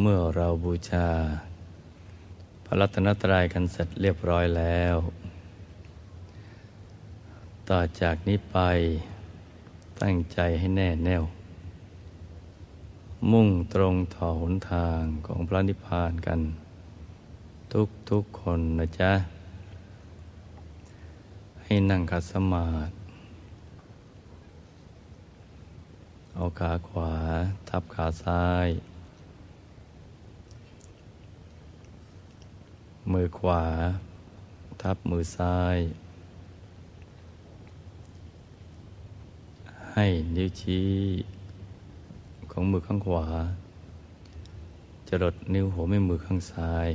เมื่อเราบูชา พระรัตนตรัยกันเสร็จเรียบร้อยแล้ว ต่อจากนี้ไปตั้งใจให้แน่แน่ว มุ่งตรงต่อหนทางของพระนิพพานกัน ทุกทุกคนนะจ๊ะ ให้นั่งคัดสมาธิเอาขาขวา ทับขาซ้าย มือขวา ทับมือซ้าย ให้นิ้วชี้ ของมือข้างขวาจะลดนิ้วหัวแม่มือข้างซ้าย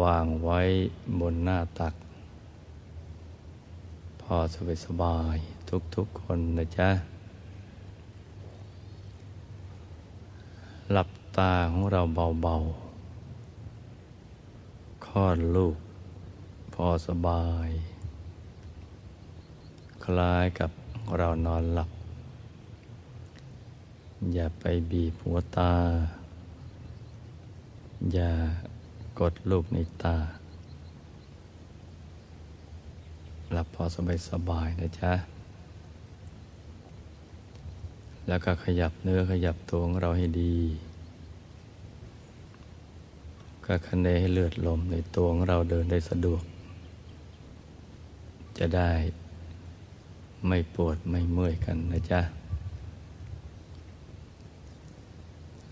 วางไว้บนหน้าตัก พอสบายสบายทุกๆคนนะจ๊ะ หลับตาของเราเบาๆ ลอดลูก พอสบาย คล้ายกับเรานอนหลับ อย่าไปบีบหัวตา อย่ากดลูกในตา หลับพอสบายสบายนะจ๊ะ แล้วก็ขยับเนื้อขยับตัวของเราให้ดี ก็คันเนให้เลือดลมในตัวของเราเดินได้สะดวก จะได้ไม่ปวดไม่เมื่อยกันนะจ๊ะ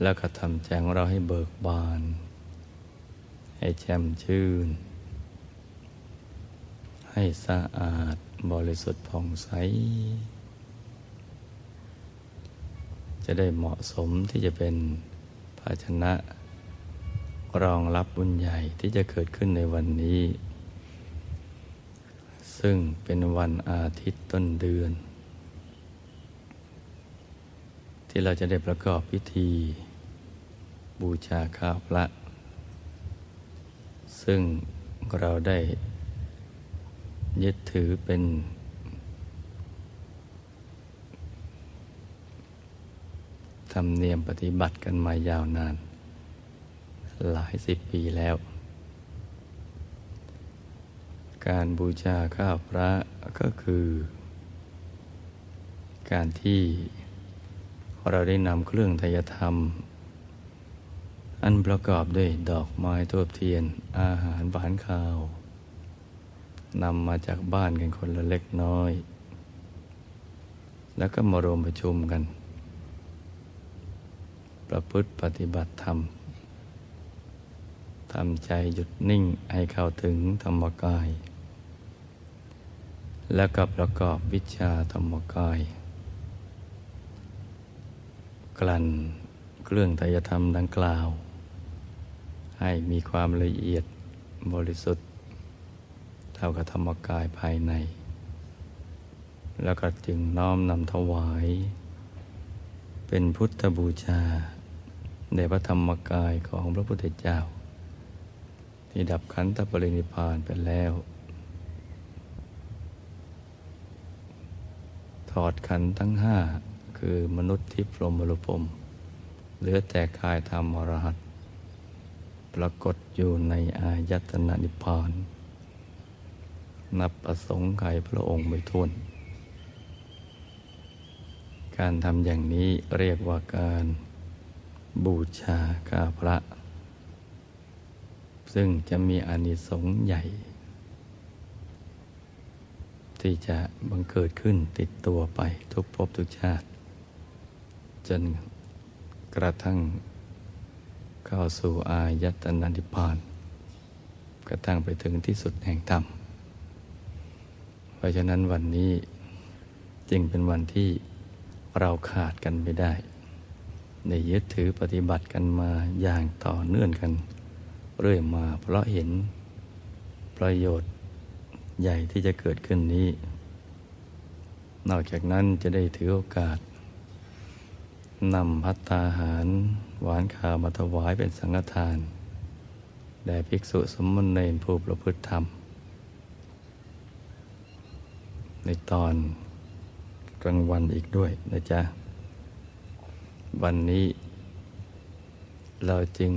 แล้วก็ทำใจของเราให้เบิกบาน ให้แจ่มชื่น ให้สะอาดบริสุทธิ์ผ่องใส จะได้เหมาะสมที่จะเป็นภาชนะ รองรับบุญใหญ่ที่จะเกิดขึ้นในวันนี้ ซึ่งเป็นวันอาทิตย์ต้นเดือน ที่เราจะได้ประกอบพิธี บูชาข้าวพระ ซึ่งเราได้ยึดถือเป็นธรรมเนียมปฏิบัติกันมายาวนาน หลายสิบปีแล้ว การบูชาข้าพระก็คือ การที่เราได้นำเครื่องทยธรรม อันประกอบด้วยดอกไม้ทูบเทียนอาหารหวานข้าวนำมาจากบ้านกันคนละเล็กน้อย แล้วก็มารวมประชุมกัน ประพฤติปฏิบัติธรรม ทำใจหยุดนิ่งให้เข้าถึงธรรมกาย แล้วก็ประกอบวิชาธรรมกาย กลั่นเครื่องไตรธรรมดังกล่าว ให้มีความละเอียดบริสุทธิ์ เท่ากับธรรมกายภายใน แล้วก็จึงน้อมนำถวาย เป็นพุทธบูชาในพระธรรมกายของพระพุทธเจ้า ที่ดับขันธปรินิพานไปแล้ว ถอดขันทั้งห้าคือมนุษย์ที่พรหมรุปมเหลือแต่กายธรรมอรหัตปรากฏอยู่ในอายตนะนิพพาน นับประสงค์ไขพระองค์ไม่ท้วนการทำอย่างนี้เรียกว่าการบูชาข้าพระ ซึ่งจะมีอานิสงส์ใหญ่ ที่จะบังเกิดขึ้นติดตัวไปทุกภพทุกชาติ จนกระทั่งเข้าสู่อายตนะนิพพานกระทั่งไปถึงที่สุดแห่งธรรม เพราะฉะนั้นวันนี้จึงเป็นวันที่เราขาดกันไม่ได้ได้ยึดถือปฏิบัติกันมาอย่างต่อเนื่องกัน เรื่อยมา เพราะเห็นประโยชน์ใหญ่ที่จะเกิดขึ้นนี้ นอกจากนั้นจะได้ถือโอกาสนำพัตตาหาร หวานข้าวมาถวายเป็นสังฆทานแด่ภิกษุสมมณีผู้ประพฤติธรรม ในตอนกลางวันอีกด้วยนะจ๊ะ วันนี้เราจึง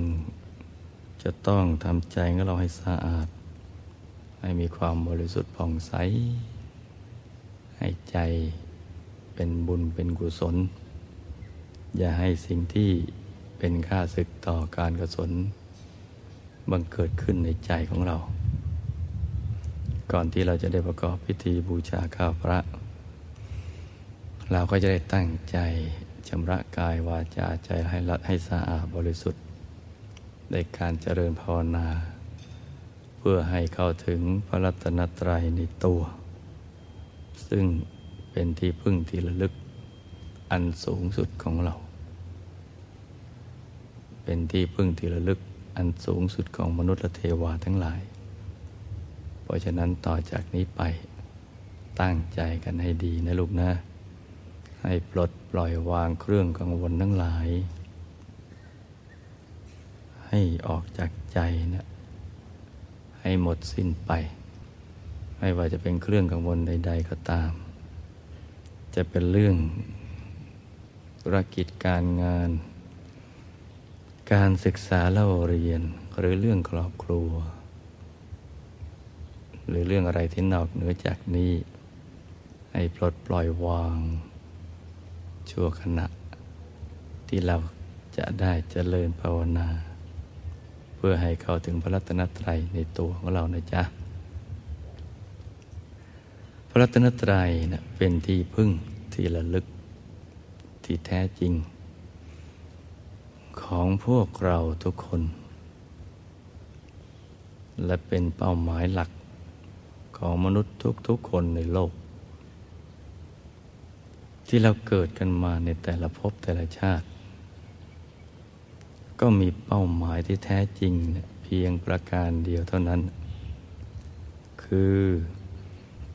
จะต้องทำใจของเราให้สะอาด ให้มีความบริสุทธิ์ผ่องใส ให้ใจเป็นบุญเป็นกุศล อย่าให้สิ่งที่เป็นค่าศึกต่อการกุศลบังเกิดขึ้นในใจของเรา ก่อนที่เราจะได้ประกอบพิธีบูชาข้าวพระ เราก็จะได้ตั้งใจชำระกายวาจาใจให้รัดให้สะอาดบริสุทธิ์ ในการเจริญภาวนา เพื่อให้เข้าถึงพระรัตนตรัยในตัว ซึ่งเป็นที่พึ่งที่ระลึกอันสูงสุดของเรา เป็นที่พึ่งที่ระลึกอันสูงสุดของมนุษย์และเทวาทั้งหลาย เพราะฉะนั้นต่อจากนี้ไปตั้งใจกันให้ดีนะลูกนะ ให้ปลดปล่อยวางเครื่องกังวลทั้งหลาย ให้ออกจากใจนะให้หมดสิ้นไป ไม่ว่าจะเป็นเครื่องกังวลใด ๆ ก็ตาม จะเป็นเรื่องธุรกิจการงาน การศึกษาเล่าเรียนหรือเรื่องครอบครัว หรือเรื่องอะไรที่นอกเหนือจากนี้ ให้ปลดปล่อยวาง ชั่วขณะ ที่เราจะได้เจริญภาวนา พื่อให้เข้าถึงพระรัตนตรัยในตัวของเรานะจ๊ะ พระรัตนตรัยนะเป็นที่พึ่งที่ระลึกที่แท้จริง ของพวกเราทุกคน และเป็นเป้าหมายหลักของมนุษย์ทุกๆคนในโลก ที่เราเกิดกันมาในแต่ละภพแต่ละชาติ ก็มีเป้าหมายที่แท้จริงเพียงประการเดียวเท่านั้น คือ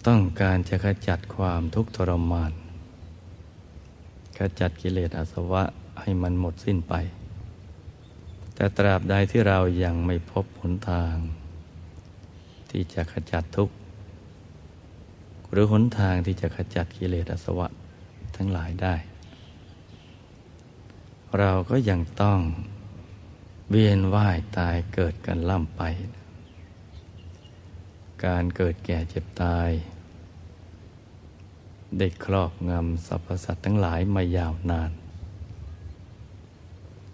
ต้องการจะขจัดความทุกข์ทรมาน ขจัดกิเลสอาสวะให้มันหมดสิ้นไป แต่ตราบใดที่เรายังไม่พบหนทาง ที่จะขจัดทุกข์ หรือหนทางที่จะขจัดกิเลสอสวะทั้งหลายได้ เราก็ยังต้อง เวียนว่ายตายเกิดกันล่ำไป การเกิดแก่เจ็บตาย ได้ครอบงำสรรพสัตว์ทั้งหลายมายาวนาน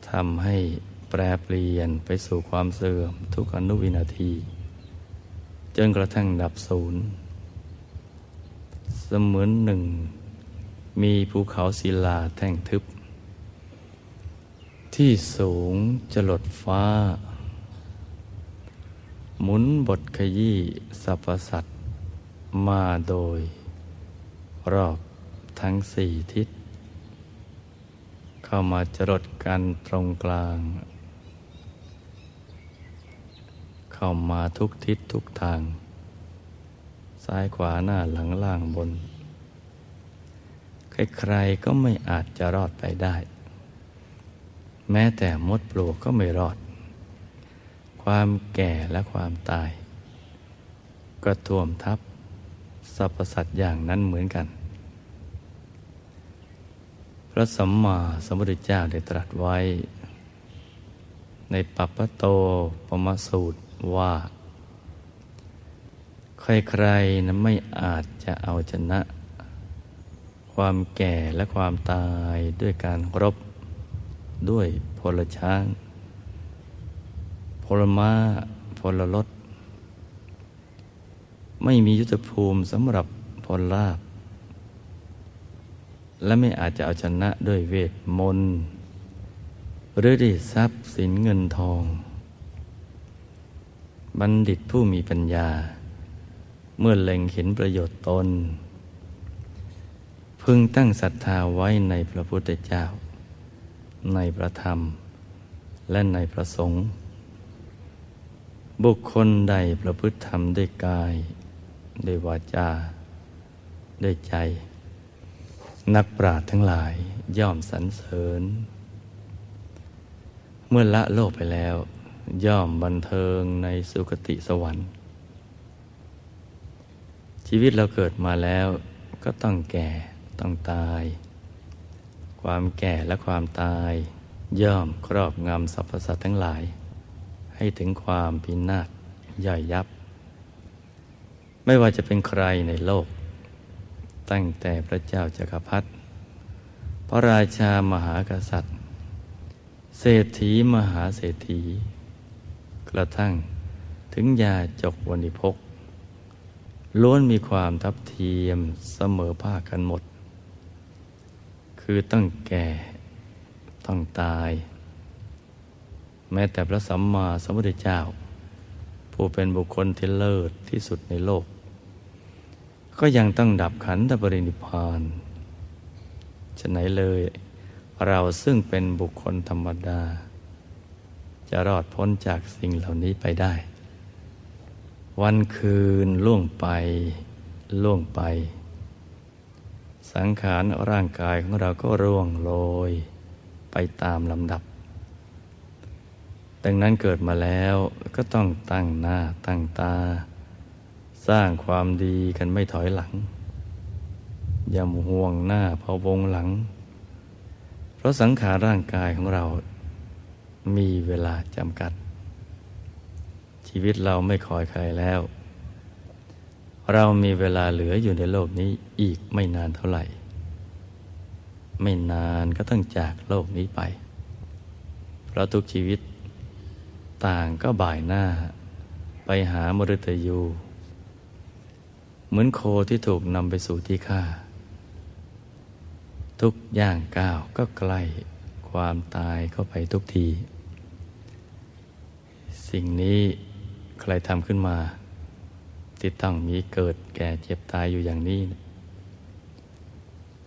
ทำให้แปรเปลี่ยนไปสู่ความเสื่อมทุกอนุวินาที จนกระทั่งดับศูนย์ เสมือนหนึ่ง มีภูเขาศิลาแท่งทึบ ที่สูงจรดฟ้า หมุนบทขยี้สรรพสัตว์มาโดย รอบทั้งสี่ทิศ เข้ามาจรดกันตรงกลาง เข้ามาทุกทิศทุกทาง ซ้ายขวาหน้าหลังล่างบน ใครๆก็ไม่อาจจะรอดไปได้ แม้แต่มดปลวกก็ไม่รอด ความแก่และความตาย ก็ท่วมทับสรรพสัตว์อย่างนั้นเหมือนกัน พระสัมมาสัมพุทธเจ้าได้ตรัสไว้ ในปัปปโตปมสูตรว่า ใครๆนะไม่อาจจะเอาชนะ ความแก่และความตายด้วยการรบ ด้วยพลช้าง พลมา้า พลรถ ไม่มียุทธภูมิสำหรับพลลาบ และไม่อาจจะเอาชนะด้วยเวทมนต์หรือด้วยทรัพย์สินเงินทอง บัณฑิตผู้มีปัญญา เมื่อเล็งเห็นประโยชน์ตน พึงตั้งศรัทธาไว้ในพระพุทธเจ้า ในพระธรรม และในพระสงฆ์บุคคลใดประพฤติธรรมด้วยกาย ด้วยวาจา ด้วยใจ นักปราชญ์ทั้งหลายย่อมสรรเสริญ เมื่อละโลกไปแล้ว ย่อมบันเทิงในสุคติสวรรค์ ชีวิตเราเกิดมาแล้วก็ต้องแก่ต้องตาย ความแก่และความตาย ย่อมครอบงำสรรพสัตว์ทั้งหลาย ให้ถึงความพินาศย่อยยับ ไม่ว่าจะเป็นใครในโลก ตั้งแต่พระเจ้าจักรพรรดิพระราชามหากษัตริย์ เศรษฐีมหาเศรษฐี กระทั่งถึงยาจกวันิพกล้วนมีความทับเทียมเสมอภาคกันหมด คือต้องแก่ ต้องตาย แม้แต่พระสัมมาสัมพุทธเจ้า ผู้เป็นบุคคลที่เลิศที่สุดในโลก ก็ยังต้องดับขันธปรินิพานฉะไหนเลย เราซึ่งเป็นบุคคลธรรมดา จะรอดพ้นจากสิ่งเหล่านี้ไปได้ วันคืนล่วงไปล่วงไป สังขารร่างกายของเราก็ร่วงโรยไปตามลำดับ ดังนั้นเกิดมาแล้วก็ต้องตั้งหน้าตั้งตา สร้างความดีกันไม่ถอยหลัง อย่าห่วงหน้าพอวงหลัง เพราะสังขารร่างกายของเรา มีเวลาจำกัด ชีวิตเราไม่คอยใครแล้ว เรามีเวลาเหลืออยู่ในโลกนี้อีกไม่นานเท่าไหร่ ไม่นานก็ต้องจากโลกนี้ไป เพราะทุกชีวิต ต่างก็บ่ายหน้า ไปหามฤตยู เหมือนโคที่ถูกนำไปสู่ที่ฆ่า ทุกย่างก้าวก็ใกล้ความตายเข้าไปทุกที สิ่งนี้ใครทำขึ้นมา ที่ต้องมีเกิดแก่เจ็บตายอยู่อย่างนี้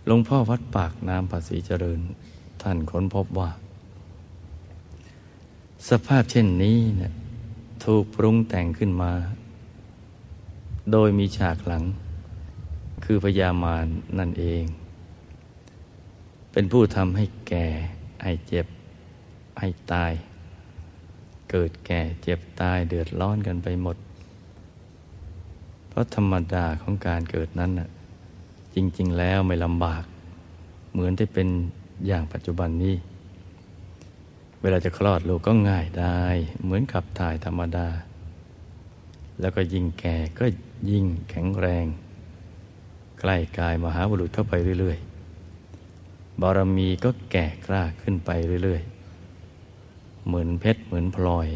หลวงพ่อวัดปากน้ำภาษีเจริญ ท่านค้นพบว่า สภาพเช่นนี้เนี่ยถูกปรุงแต่งขึ้นมา โดยมีฉากหลัง คือพญามารนั่นเอง เป็นผู้ทำให้แก่ ให้เจ็บ ให้ตาย เกิดแก่เจ็บตายเดือดร้อนกันไปหมด ราะธรรมดาของการเกิดนั้นน่ะจริง ๆ แล้วไม่ลำบาก เหมือนที่เป็นอย่างปัจจุบันนี้ เวลาจะคลอดลูกก็ง่ายได้ เหมือนขับถ่ายธรรมดา แล้วก็ยิ่งแก่ก็ยิ่งแข็งแรง ใกล้กายมหาบุรุษเข้าไปเรื่อย ๆ บารมีก็แก่กล้าขึ้นไปเรื่อย ๆ เหมือนเพชรเหมือนพลอย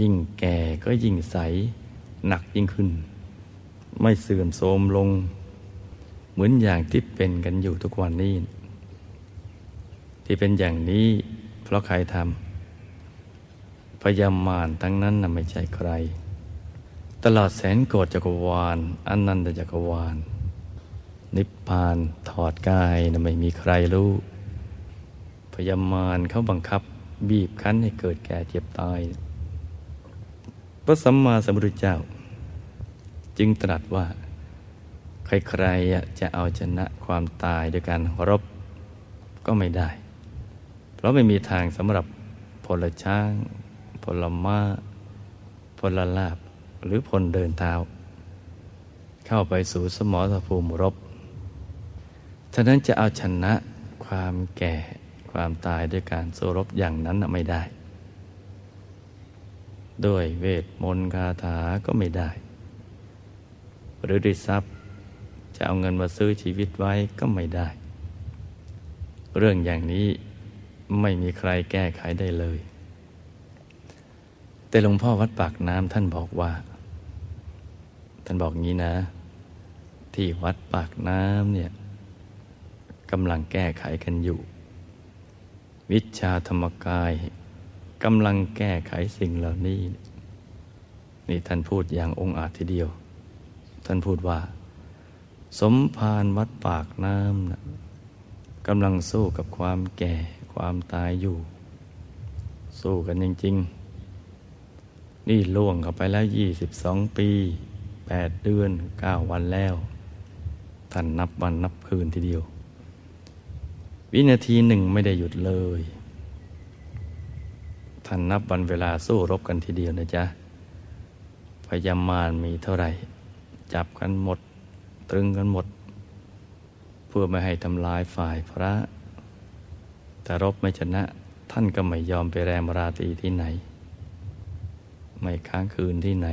ยิ่งแก่ก็ยิ่งใส หนักยิ่งขึ้น ไม่เสื่อมโทรมลง เหมือนอย่างที่เป็นกันอยู่ทุกวันนี้ ที่เป็นอย่างนี้เพราะใครทำพยามารทั้งนั้นน่ะไม่ใช่ใคร ตลอดแสนโกดจักรวาลอันนันตจักรวาล นิพพานถอดกายน่ะไม่มีใครรู้พยามารเขาบังคับบีบคั้นให้เกิดแก่เจ็บตาย ระสัมมาสัมพุทธเจ้า จึงตรัสว่า ใครๆจะเอาชนะความตายโดยการรบก็ไม่ได้ เพราะไม่มีทางสำหรับพลช้าง พลม้า พลลาบ หรือพลเดินเท้า เข้าไปสู่สมรภูมิรบฉะนั้นจะเอาชนะความแก่ความตายด้วยการสู้รบอย่างนั้นไม่ได้ ด้วยเวทมนต์คาถาก็ไม่ได้ หรือด้วยทรัพย์จะเอาเงินมาซื้อชีวิตไว้ก็ไม่ได้ เรื่องอย่างนี้ไม่มีใครแก้ไขได้เลย แต่หลวงพ่อวัดปากน้ำท่านบอกว่า ท่านบอกงี้นะ ที่วัดปากน้ำเนี่ยกำลังแก้ไขกันอยู่ วิชาธรรมกาย กำลังแก้ไขสิ่งเหล่านี้นี่ท่านพูดอย่างองอาจทีเดียว ท่านพูดว่า สมภารวัดปากน้ำนะกำลังสู้กับความแก่ความตายอยู่ สู้กันจริง ๆ นี่ล่วงเข้าไปแล้วยี่สิบสองปีแปดเดือนเก้าวันแล้ว ท่านนับวันนับคืนทีเดียว วินาทีหนึ่งไม่ได้หยุดเลย ท่านนับวันเวลาสู้รบกันทีเดียวนะจ๊ะพยามารมีเท่าไหร่ จับกันหมด ตรึงกันหมด เพื่อไม่ให้ทำลายฝ่ายพระ แต่รบไม่ชนะ ท่านก็ไม่ยอมไปแรมราตรีที่ไหน ไม่ค้างคืนที่ไหน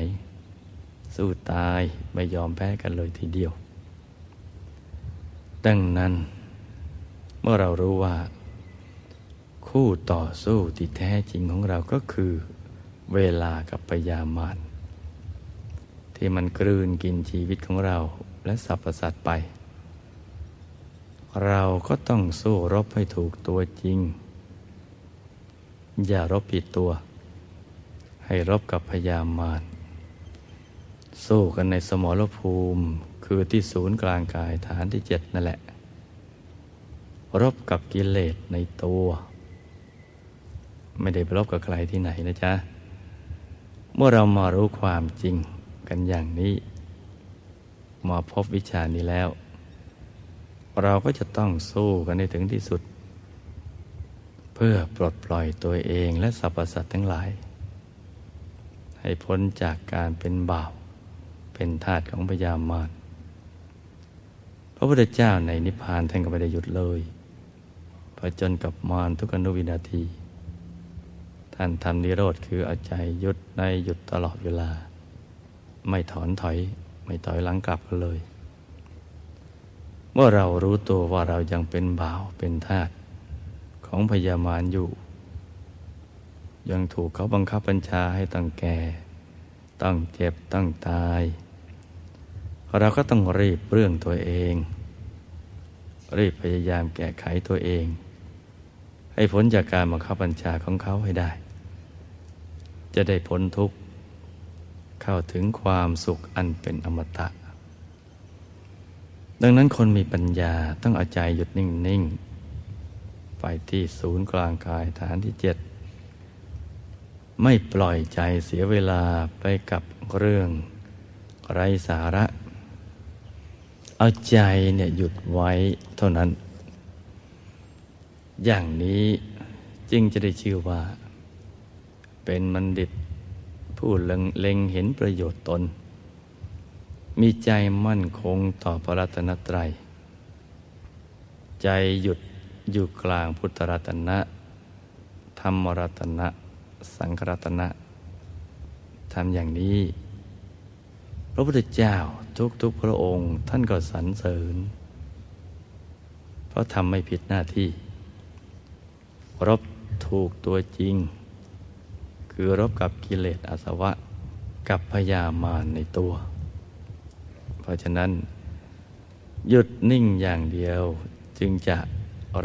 สู้ตายไม่ยอมแพ้กันเลยทีเดียว ดังนั้น เมื่อเรารู้ว่า คู่ต่อสู้ที่แท้จริงของเราก็คือ เวลากับปยามานที่มันกลืนกินชีวิตของเราและสรรพสัตว์ไป เราก็ต้องสู้รบให้ถูกตัวจริง อย่ารบผิดตัว ให้รบกับพยามารสู้กันในสมรภูมิคือที่ศูนย์กลางกายฐานที่เจ็ดนั่นแหละ รบกับกิเลสในตัว ไม่ได้ไปรบกับใครที่ไหนนะจ๊ะ เมื่อเรามารู้ความจริงกันอย่างนี้ มาพบวิชานี้แล้ว เราก็จะต้องสู้กันในถึงที่สุด เพื่อปลดปล่อยตัวเองและสรรพสัตว์ทั้งหลาย ให้พ้นจากการเป็นบ่าว เป็นทาสของพยามารพระพุทธเจ้าในนิพพานท่านก็ไม่ได้หยุดเลยพอจนกับมารทุกอนุวินาที ท่านทำนิโรธคือเอาใจหยุดในหยุดตลอดเวลา ไม่ถอนถอย ไม่ถอยหลังกลับกันเลย เมื่อเรารู้ตัวว่าเรายังเป็นบ่าวเป็นทาสของพยามารอยู่ ยังถูกเขาบังคับบัญชาให้ต้องแก่ ต้องเจ็บต้องตาย เราก็ต้องรีบเรื่องตัวเอง รีบพยายามแก้ไขตัวเอง ให้พ้นจากการบังคับบัญชาของเขาให้ได้ จะได้พ้นทุกข์ เข้าถึงความสุขอันเป็นอมตะ ดังนั้นคนมีปัญญาต้องเอาใจหยุดนิ่ง ๆ ไปที่ศูนย์กลางกายฐานที่เจ็ด ไม่ปล่อยใจเสียเวลาไปกับเรื่องไร้สาระ เอาใจเนี่ยหยุดไว้เท่านั้น อย่างนี้จึงจะได้ชื่อว่า เป็นมันดิตผู้เล็งเห็นประโยชน์ตน มีใจมั่นคงต่อพระรัตนตรัย ใจหยุดอยู่กลางพุทธรัตนะ ธรรมรัตนะ สังฆรัตนะทำอย่างนี้ พระพุทธเจ้าทุกๆพระองค์ท่านก็สรรเสริญ เพราะทำไม่ผิดหน้าที่รบถูกตัวจริง คือรบกับกิเลสอาสวะ กับพยามารในตัว เพราะฉะนั้น หยุดนิ่งอย่างเดียวจึงจะ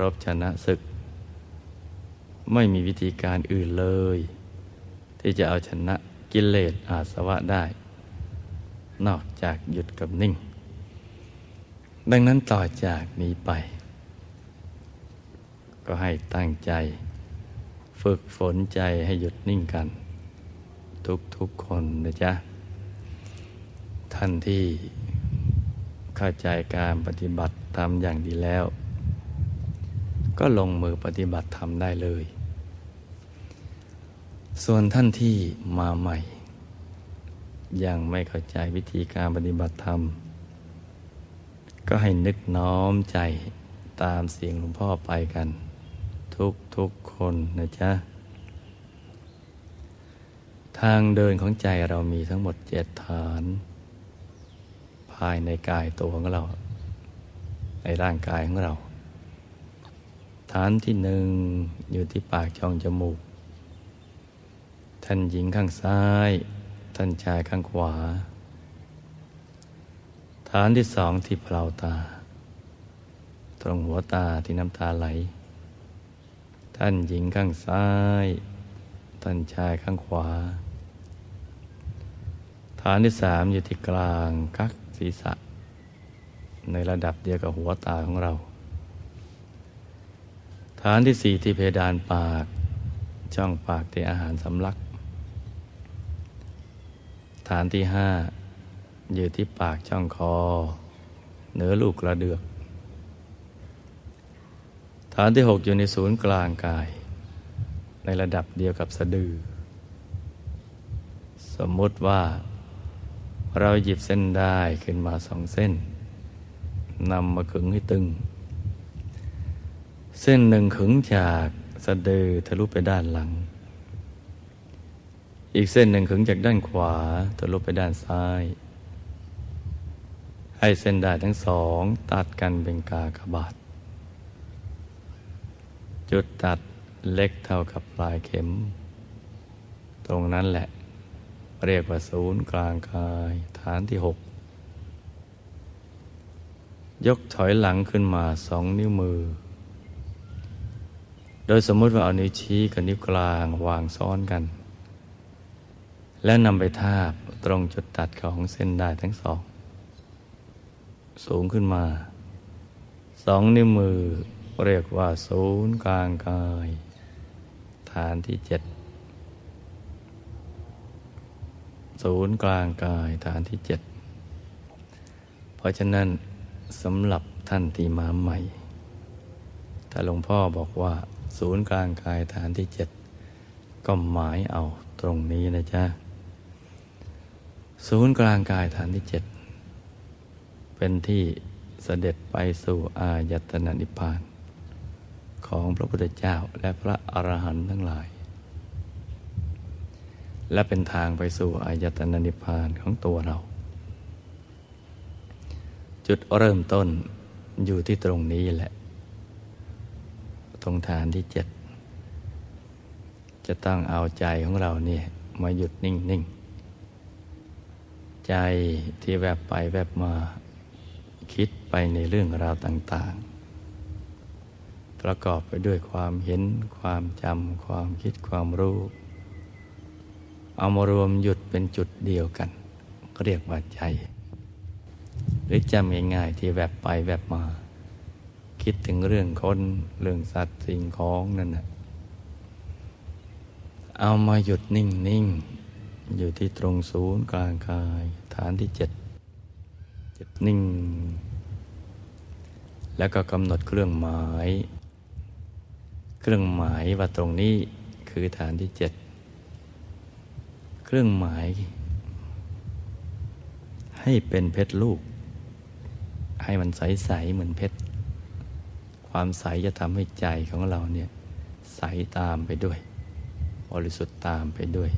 รบชนะศึก ไม่มีวิธีการอื่นเลย ที่จะเอาชนะกิเลสอาสวะได้ นอกจากหยุดกับนิ่ง ดังนั้นต่อจากนี้ไป ก็ให้ตั้งใจ ฝึกฝนใจให้หยุดนิ่งกัน ทุกทุกคนนะจ๊ะ ท่านที่เข้าใจการปฏิบัติทำอย่างดีแล้ว ก็ลงมือปฏิบัติทำได้เลย ส่วนท่านที่มาใหม่ ยังไม่เข้าใจวิธีการปฏิบัติธรรม ก็ให้นึกน้อมใจตามเสียงหลวงพ่อไปกัน ทุกทุกคนนะจ๊ะ ทางเดินของใจเรามีทั้งหมดเจ็ดฐาน ภายในกายตัวของเรา ในร่างกายของเรา ฐานที่หนึ่งอยู่ที่ปากช่องจมูก ท่านหญิงข้างซ้าย ท่านชายข้างขวา ฐานที่สองที่เปล่าตาตรงหัวตาที่น้ำตาไหล ท่านหญิงข้างซ้าย ท่านชายข้างขวา ฐานที่สามอยู่ที่กลางกักศีรษะ ในระดับเดียวกับหัวตาของเรา ฐานที่สี่ที่เพดานปาก ช่องปากที่อาหารสำลัก ฐานที่ห้าอยู่ที่ปากช่องคอ เหนือลูกกระเดือกานที่หกอยู่ในศูนย์กลางกาย ในระดับเดียวกับสะดือ สมมติว่า เราหยิบเส้นได้ขึ้นมาสองเส้นนำมาขึงให้ตึง เส้นหนึ่งขึงจากสะดือทะลุไปด้านหลัง อีกเส้นหนึ่งขึงจากด้านขวาทะลุไปด้านซ้าย ให้เส้นได้ทั้งสองตัดกันเป็นกากบาท จุดตัดเล็กเท่ากับปลายเข็ม ตรงนั้นแหละ เรียกว่าศูนย์กลางกายฐานที่หกยกถอยหลังขึ้นมาสองนิ้วมือ โดยสมมติว่าเอานิ้วชี้กับนิ้วกลางวางซ้อนกัน และนำไปทาบตรงจุดตัดของเส้นได้ทั้งสอง สูงขึ้นมา สองนิ้วมือ เรียกว่าศูนย์กลางกาย ฐานที่เจ็ดศูนย์กลางกายฐานที่เจ็ดเพราะฉะนั้นสำหรับท่านที่มาใหม่ ถ้าหลวงพ่อบอกว่า ศูนย์กลางกายฐานที่เจ็ดก็หมายเอาตรงนี้นะจ๊ะ ศูนย์กลางกายฐานที่เจ็ดเป็นที่เสด็จไปสู่อายตนะนิพพาน ของพระพุทธเจ้าและพระอรหันต์ทั้งหลาย และเป็นทางไปสู่อายตนะนิพพานของตัวเรา จุดเริ่มต้นอยู่ที่ตรงนี้แหละ ตรงฐานที่เจ็ดจะต้องเอาใจของเราเนี่ยมาหยุดนิ่ง ๆ ใจที่แวบไปแวบมาคิดไปในเรื่องราวต่าง ๆ ประกอบไปด้วยความเห็น ความจำ ความคิดความรู้ เอามารวมหยุดเป็นจุดเดียวกัน เรียกว่าใจ หรือจำง่ายๆที่แวบไปแวบมา คิดถึงเรื่องคน เรื่องสัตว์สิ่งของนั่นนะเอามาหยุดนิ่งๆอยู่ที่ตรงศูนย์กลางกาย ฐานที่เจ็ดเจ็ดนิ่ง แล้วก็กำหนดเครื่องหมาย เครื่องหมายว่าตรงนี้คือฐานที่เจ็ดเครื่องหมาย ให้เป็นเพชรลูก ให้มันใสๆเหมือนเพชร ความใสจะทำให้ใจของเราเนี่ยใสตามไปด้วย บริสุทธิ์ตามไปด้วย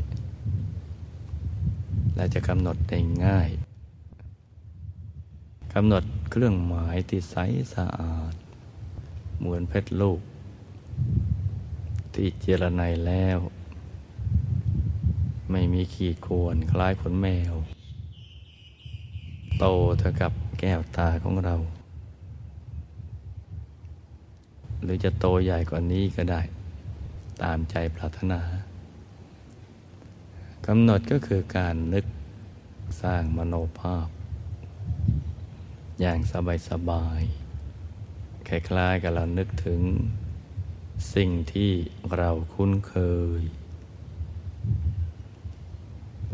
และจะกำหนดได้ง่ายกำหนดเครื่องหมายที่ใสสะอาด เหมือนเพชรลูก ที่เจรไนแล้ว ไม่มีขีดข่วนคล้ายขนแมว โตเท่ากับแก้วตาของเรา หรือจะโตใหญ่กว่านี้ก็ได้ ตามใจปรารถนากำหนดก็คือการนึกสร้างมโนภาพ อย่างสบายสบายคล้ายๆกับเรานึกถึง สิ่งที่เราคุ้นเคย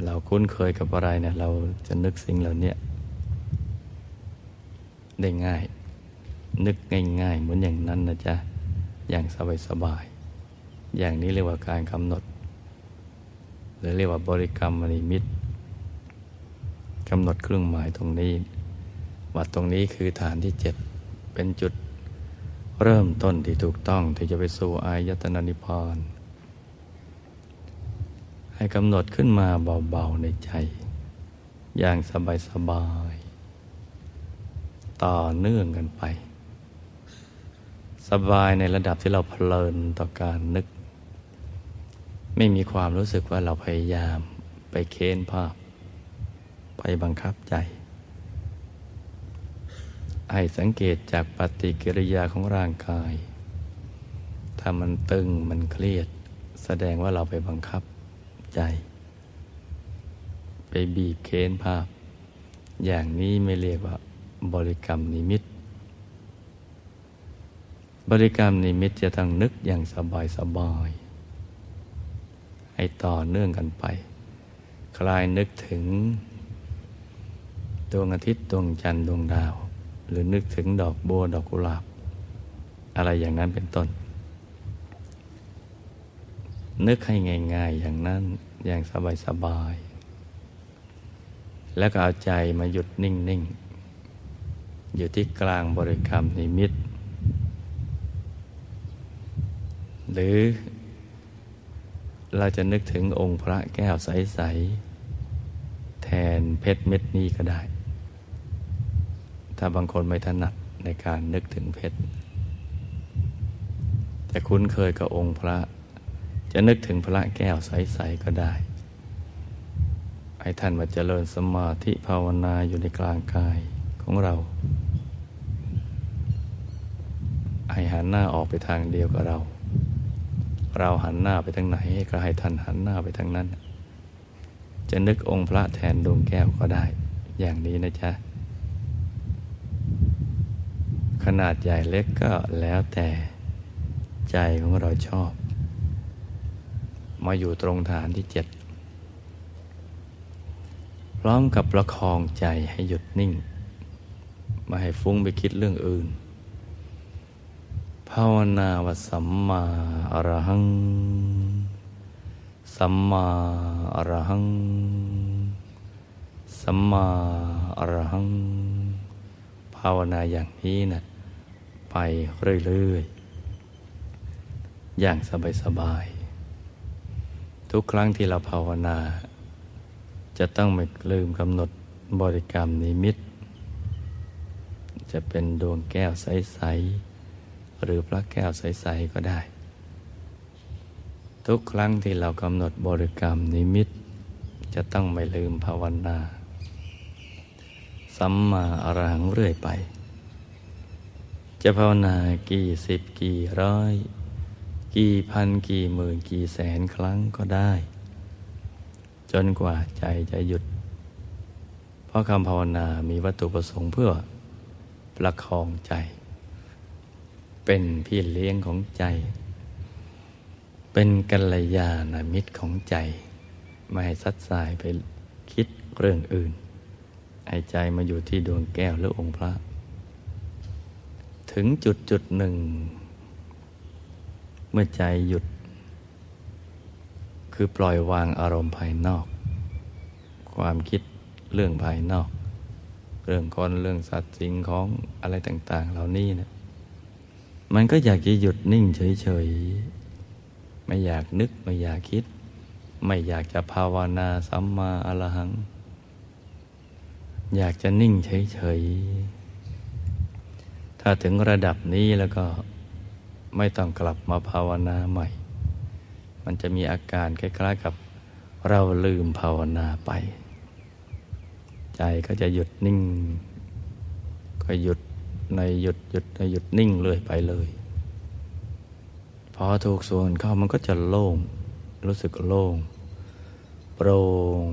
เราคุ้นเคยกับอะไรเนี่ยเราจะนึกสิ่งเหล่านี้ได้ง่าย นึกง่ายๆ เหมือนอย่างนั้นนะจ๊ะ อย่างสบายๆ อย่างนี้เรียกว่าการกำหนด หรือเรียกว่าบริกรรมนิมิตกำหนดเครื่องหมายตรงนี้ วัดตรงนี้คือฐานที่เจ็ดเป็นจุด เริ่มต้นที่ถูกต้องที่จะไปสู่อายตนะนิพพานให้กำหนดขึ้นมาเบาๆในใจ อย่างสบายๆต่อเนื่องกันไป สบายในระดับที่เราเพลินต่อการนึก ไม่มีความรู้สึกว่าเราพยายามไปเค้นภาพ ไปบังคับใจ ให้สังเกตจากปฏิกิริยาของร่างกาย ถ้ามันตึงมันเครียด แสดงว่าเราไปบังคับใจ ไปบีบเค้นภาพ อย่างนี้ไม่เรียกว่า บริกรรมนิมิต บริกรรมนิมิตจะต้องนึกอย่างสบายสบายให้ต่อเนื่องกันไป คลายนึกถึงดวงอาทิตย์ดวงจันทร์ดวงดาว หรือนึกถึงดอกบัวดอกกุหลาบ อะไรอย่างนั้นเป็นต้น นึกให้ง่ายๆอย่างนั้นอย่างสบายๆแล้วก็เอาใจมาหยุดนิ่งๆ อยู่ที่กลางบริกรรมนิมิต หรือเราจะนึกถึงองค์พระแก้วใส ๆ แทนเพชรเม็ดนี้ก็ได้ ถ้าบางคนไม่ถนัดในการนึกถึงเพชร แต่คุ้นเคยกับองค์พระ จะนึกถึงพระแก้วใส ๆ ก็ได้ให้ท่านมาเจริญสมาธิภาวนาอยู่ในกลางกายของเราให้หันหน้าออกไปทางเดียวกับเรา เราหันหน้าไปทางไหนก็ให้ท่านหันหน้าไปทางนั้น จะนึกองค์พระแทนดวงแก้วก็ได้ อย่างนี้นะจ๊ะ ขนาดใหญ่เล็กก็แล้วแต่ใจของเราชอบ มาอยู่ตรงฐานที่เจ็ดพร้อมกับประคองใจให้หยุดนิ่ง มาให้ฟุ้งไปคิดเรื่องอื่น ภาวนาว่าสัมมาอรหัง สัมมาอรหัง สัมมาอรหัง ภาวนาอย่างนี้นะ ไปเรื่อยๆ อย่างสบายๆ ทุกครั้งที่เราภาวนา จะต้องไม่ลืมกำหนดบริกรรมนิมิต จะเป็นดวงแก้วใส ๆ หรือพระแก้วใส ๆ ก็ได้ ทุกครั้งที่เรากำหนดบริกรรมนิมิต จะต้องไม่ลืมภาวนา สัมมาอรหังเรื่อยไป จะภาวนากี่สิบกี่ร้อย กี่พันกี่หมื่นกี่แสนครั้งก็ได้ จนกว่าใจจะหยุด เพราะคำภาวนามีวัตถุประสงค์เพื่อประคองใจ เป็นพี่เลี้ยงของใจ เป็นกัลยาณมิตรของใจ ไม่ให้ซัดสายไปคิดเรื่องอื่นให้ใจมาอยู่ที่ดวงแก้วหรือองค์พระ ถึงจุดจุดหนึ่ง เมื่อใจหยุด คือปล่อยวางอารมณ์ภายนอก ความคิดเรื่องภายนอก เรื่องคนเรื่องสัตว์สิ่งของอะไรต่าง ๆ เหล่านี้นะมันก็อยากจะหยุดนิ่งเฉย ๆ ไม่อยากนึกไม่อยากคิด ไม่อยากจะภาวนาสัมมาอรหัง อยากจะนิ่งเฉย ๆ ถ้าถึงระดับนี้แล้วก็ไม่ต้องกลับมาภาวนาใหม่ มันจะมีอาการคล้ายๆกับเราลืมภาวนาไป ใจก็จะหยุดนิ่ง ก็หยุดในหยุดหยุดในหยุดนิ่งเลยไปเลย พอถูกส่วนเข้ามันก็จะโล่ง รู้สึกโล่ง โปร่ง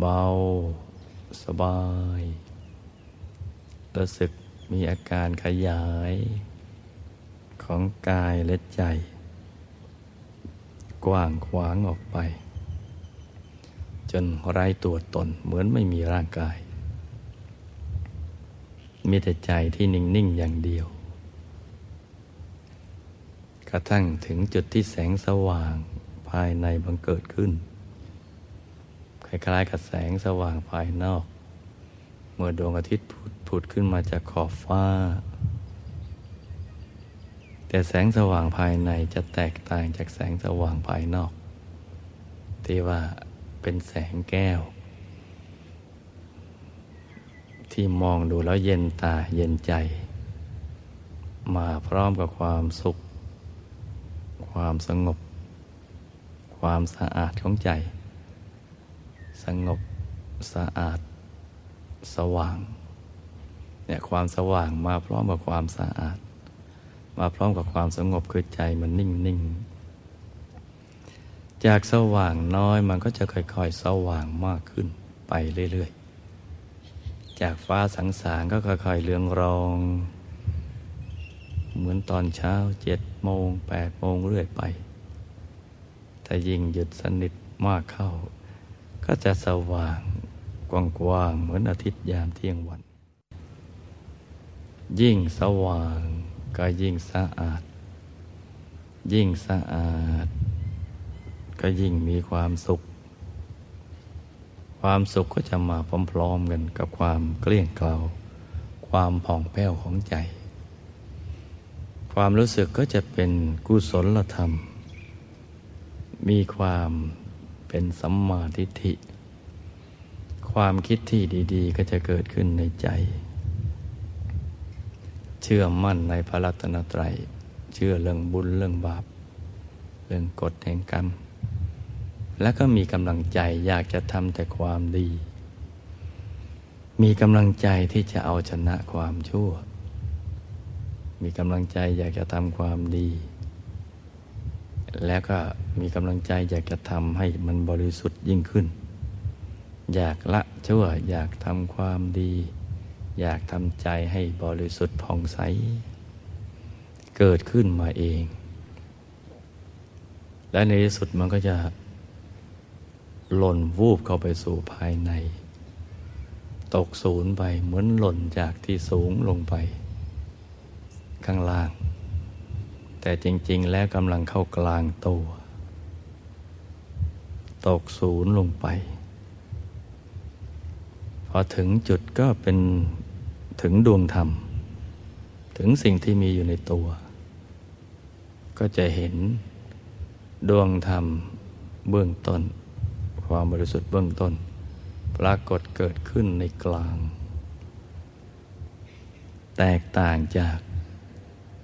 เบา สบาย รู้สึก มีอาการขยายของกายและใจ กว้างขวางออกไป จนไร้ตัวตนเหมือนไม่มีร่างกาย มีแต่ใจที่นิ่ง ๆ อย่างเดียว กระทั่งถึงจุดที่แสงสว่างภายในบังเกิดขึ้น คล้าย ๆ กับแสงสว่างภายนอก เมื่อดวงอาทิตย์พุธ ผุดขึ้นมาจากขอบฟ้า แต่แสงสว่างภายในจะแตกต่างจากแสงสว่างภายนอก ที่ว่าเป็นแสงแก้ว ที่มองดูแล้วเย็นตาเย็นใจ มาพร้อมกับความสุข ความสงบ ความสะอาดของใจ สงบสะอาด สว่าง เนี่ยความสว่างมาพร้อมกับความสะอาด มาพร้อมกับความสงบคือใจมันนิ่งนิ่งจากสว่างน้อยมันก็จะค่อยๆ สว่างมากขึ้นไปเรื่อยๆ จากฟ้าสังสารก็ค่อยๆเลืองรอง เหมือนตอนเช้าเจ็ดโมงแปดโมงเรื่อยไปแต่ยิ่งหยุดสนิทมากเข้า ก็จะสว่างกว้างๆเหมือนอาทิตย์ยามเที่ยงวัน ยิ่งสว่างก็ยิ่งสะอาด ยิ่งสะอาด ก็ยิ่งมีความสุข ความสุขก็จะมาพร้อมๆกันกับความเกลี้ยงเกลาความผ่องแผ้วของใจ ความรู้สึกก็จะเป็นกุศลธรรม มีความเป็นสัมมาทิฏฐิ ความคิดที่ดี ๆ ก็จะเกิดขึ้นในใจ เชื่อมั่นในพระรัตนตรัย เชื่อเรื่องบุญเรื่องบาป เรื่องกฎแห่งกรรม และก็มีกำลังใจอยากจะทำแต่ความดี มีกำลังใจที่จะเอาชนะความชั่ว มีกำลังใจอยากจะทำความดี แล้วก็มีกำลังใจอยากจะทำให้มันบริสุทธิ์ยิ่งขึ้น อยากละชั่วอยากทำความดี อยากทำใจให้บริสุทธิ์ผ่องใส เกิดขึ้นมาเอง และในที่สุดมันก็จะหล่นวูบเข้าไปสู่ภายใน ตกศูนย์ไปเหมือนหล่นจากที่สูงลงไป ข้างล่าง แต่จริง ๆ แล้วกำลังเข้ากลางตัว ตกศูนย์ลงไป พอถึงจุดก็เป็น ถึงดวงธรรม ถึงสิ่งที่มีอยู่ในตัว ก็จะเห็นดวงธรรมเบื้องต้น ความบริสุทธิ์เบื้องต้น ปรากฏเกิดขึ้นในกลาง แตกต่างจาก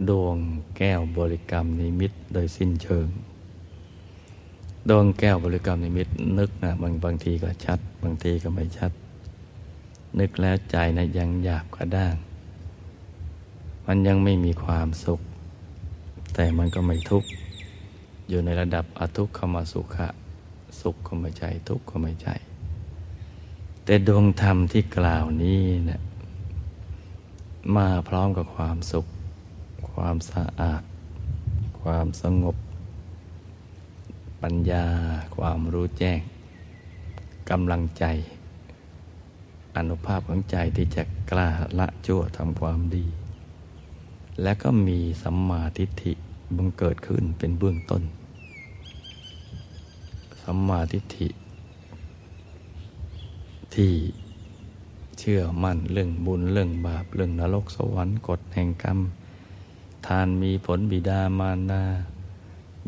ดวงแก้วบริกรรมนิมิตโดยสิ้นเชิง ดวงแก้วบริกรรมนิมิตนึกนะบางบางทีก็ชัด บางทีก็ไม่ชัด นึกแล้วใจนะยังหยาบกระด้าง มันยังไม่มีความสุข แต่มันก็ไม่ทุกข์อยู่ในระดับอทุกขมสุขะ สุขก็ไม่ใช่ทุกข์ก็ไม่ใช่แต่ดวงธรรมที่กล่าวนี้นะมาพร้อมกับความสุข ความสะอาด ความสงบ ปัญญา ความรู้แจ้งกำลังใจ อนุภาพของใจที่จะกล้าละชั่วทำความดี และก็มีสัมมาทิฏฐิบังเกิดขึ้นเป็นเบื้องต้น สัมมาทิฏฐิ ที่เชื่อมั่นเรื่องบุญเรื่องบาปเรื่องนรกสวรรค์กฎแห่งกรรม ทานมีผลบิดามารดา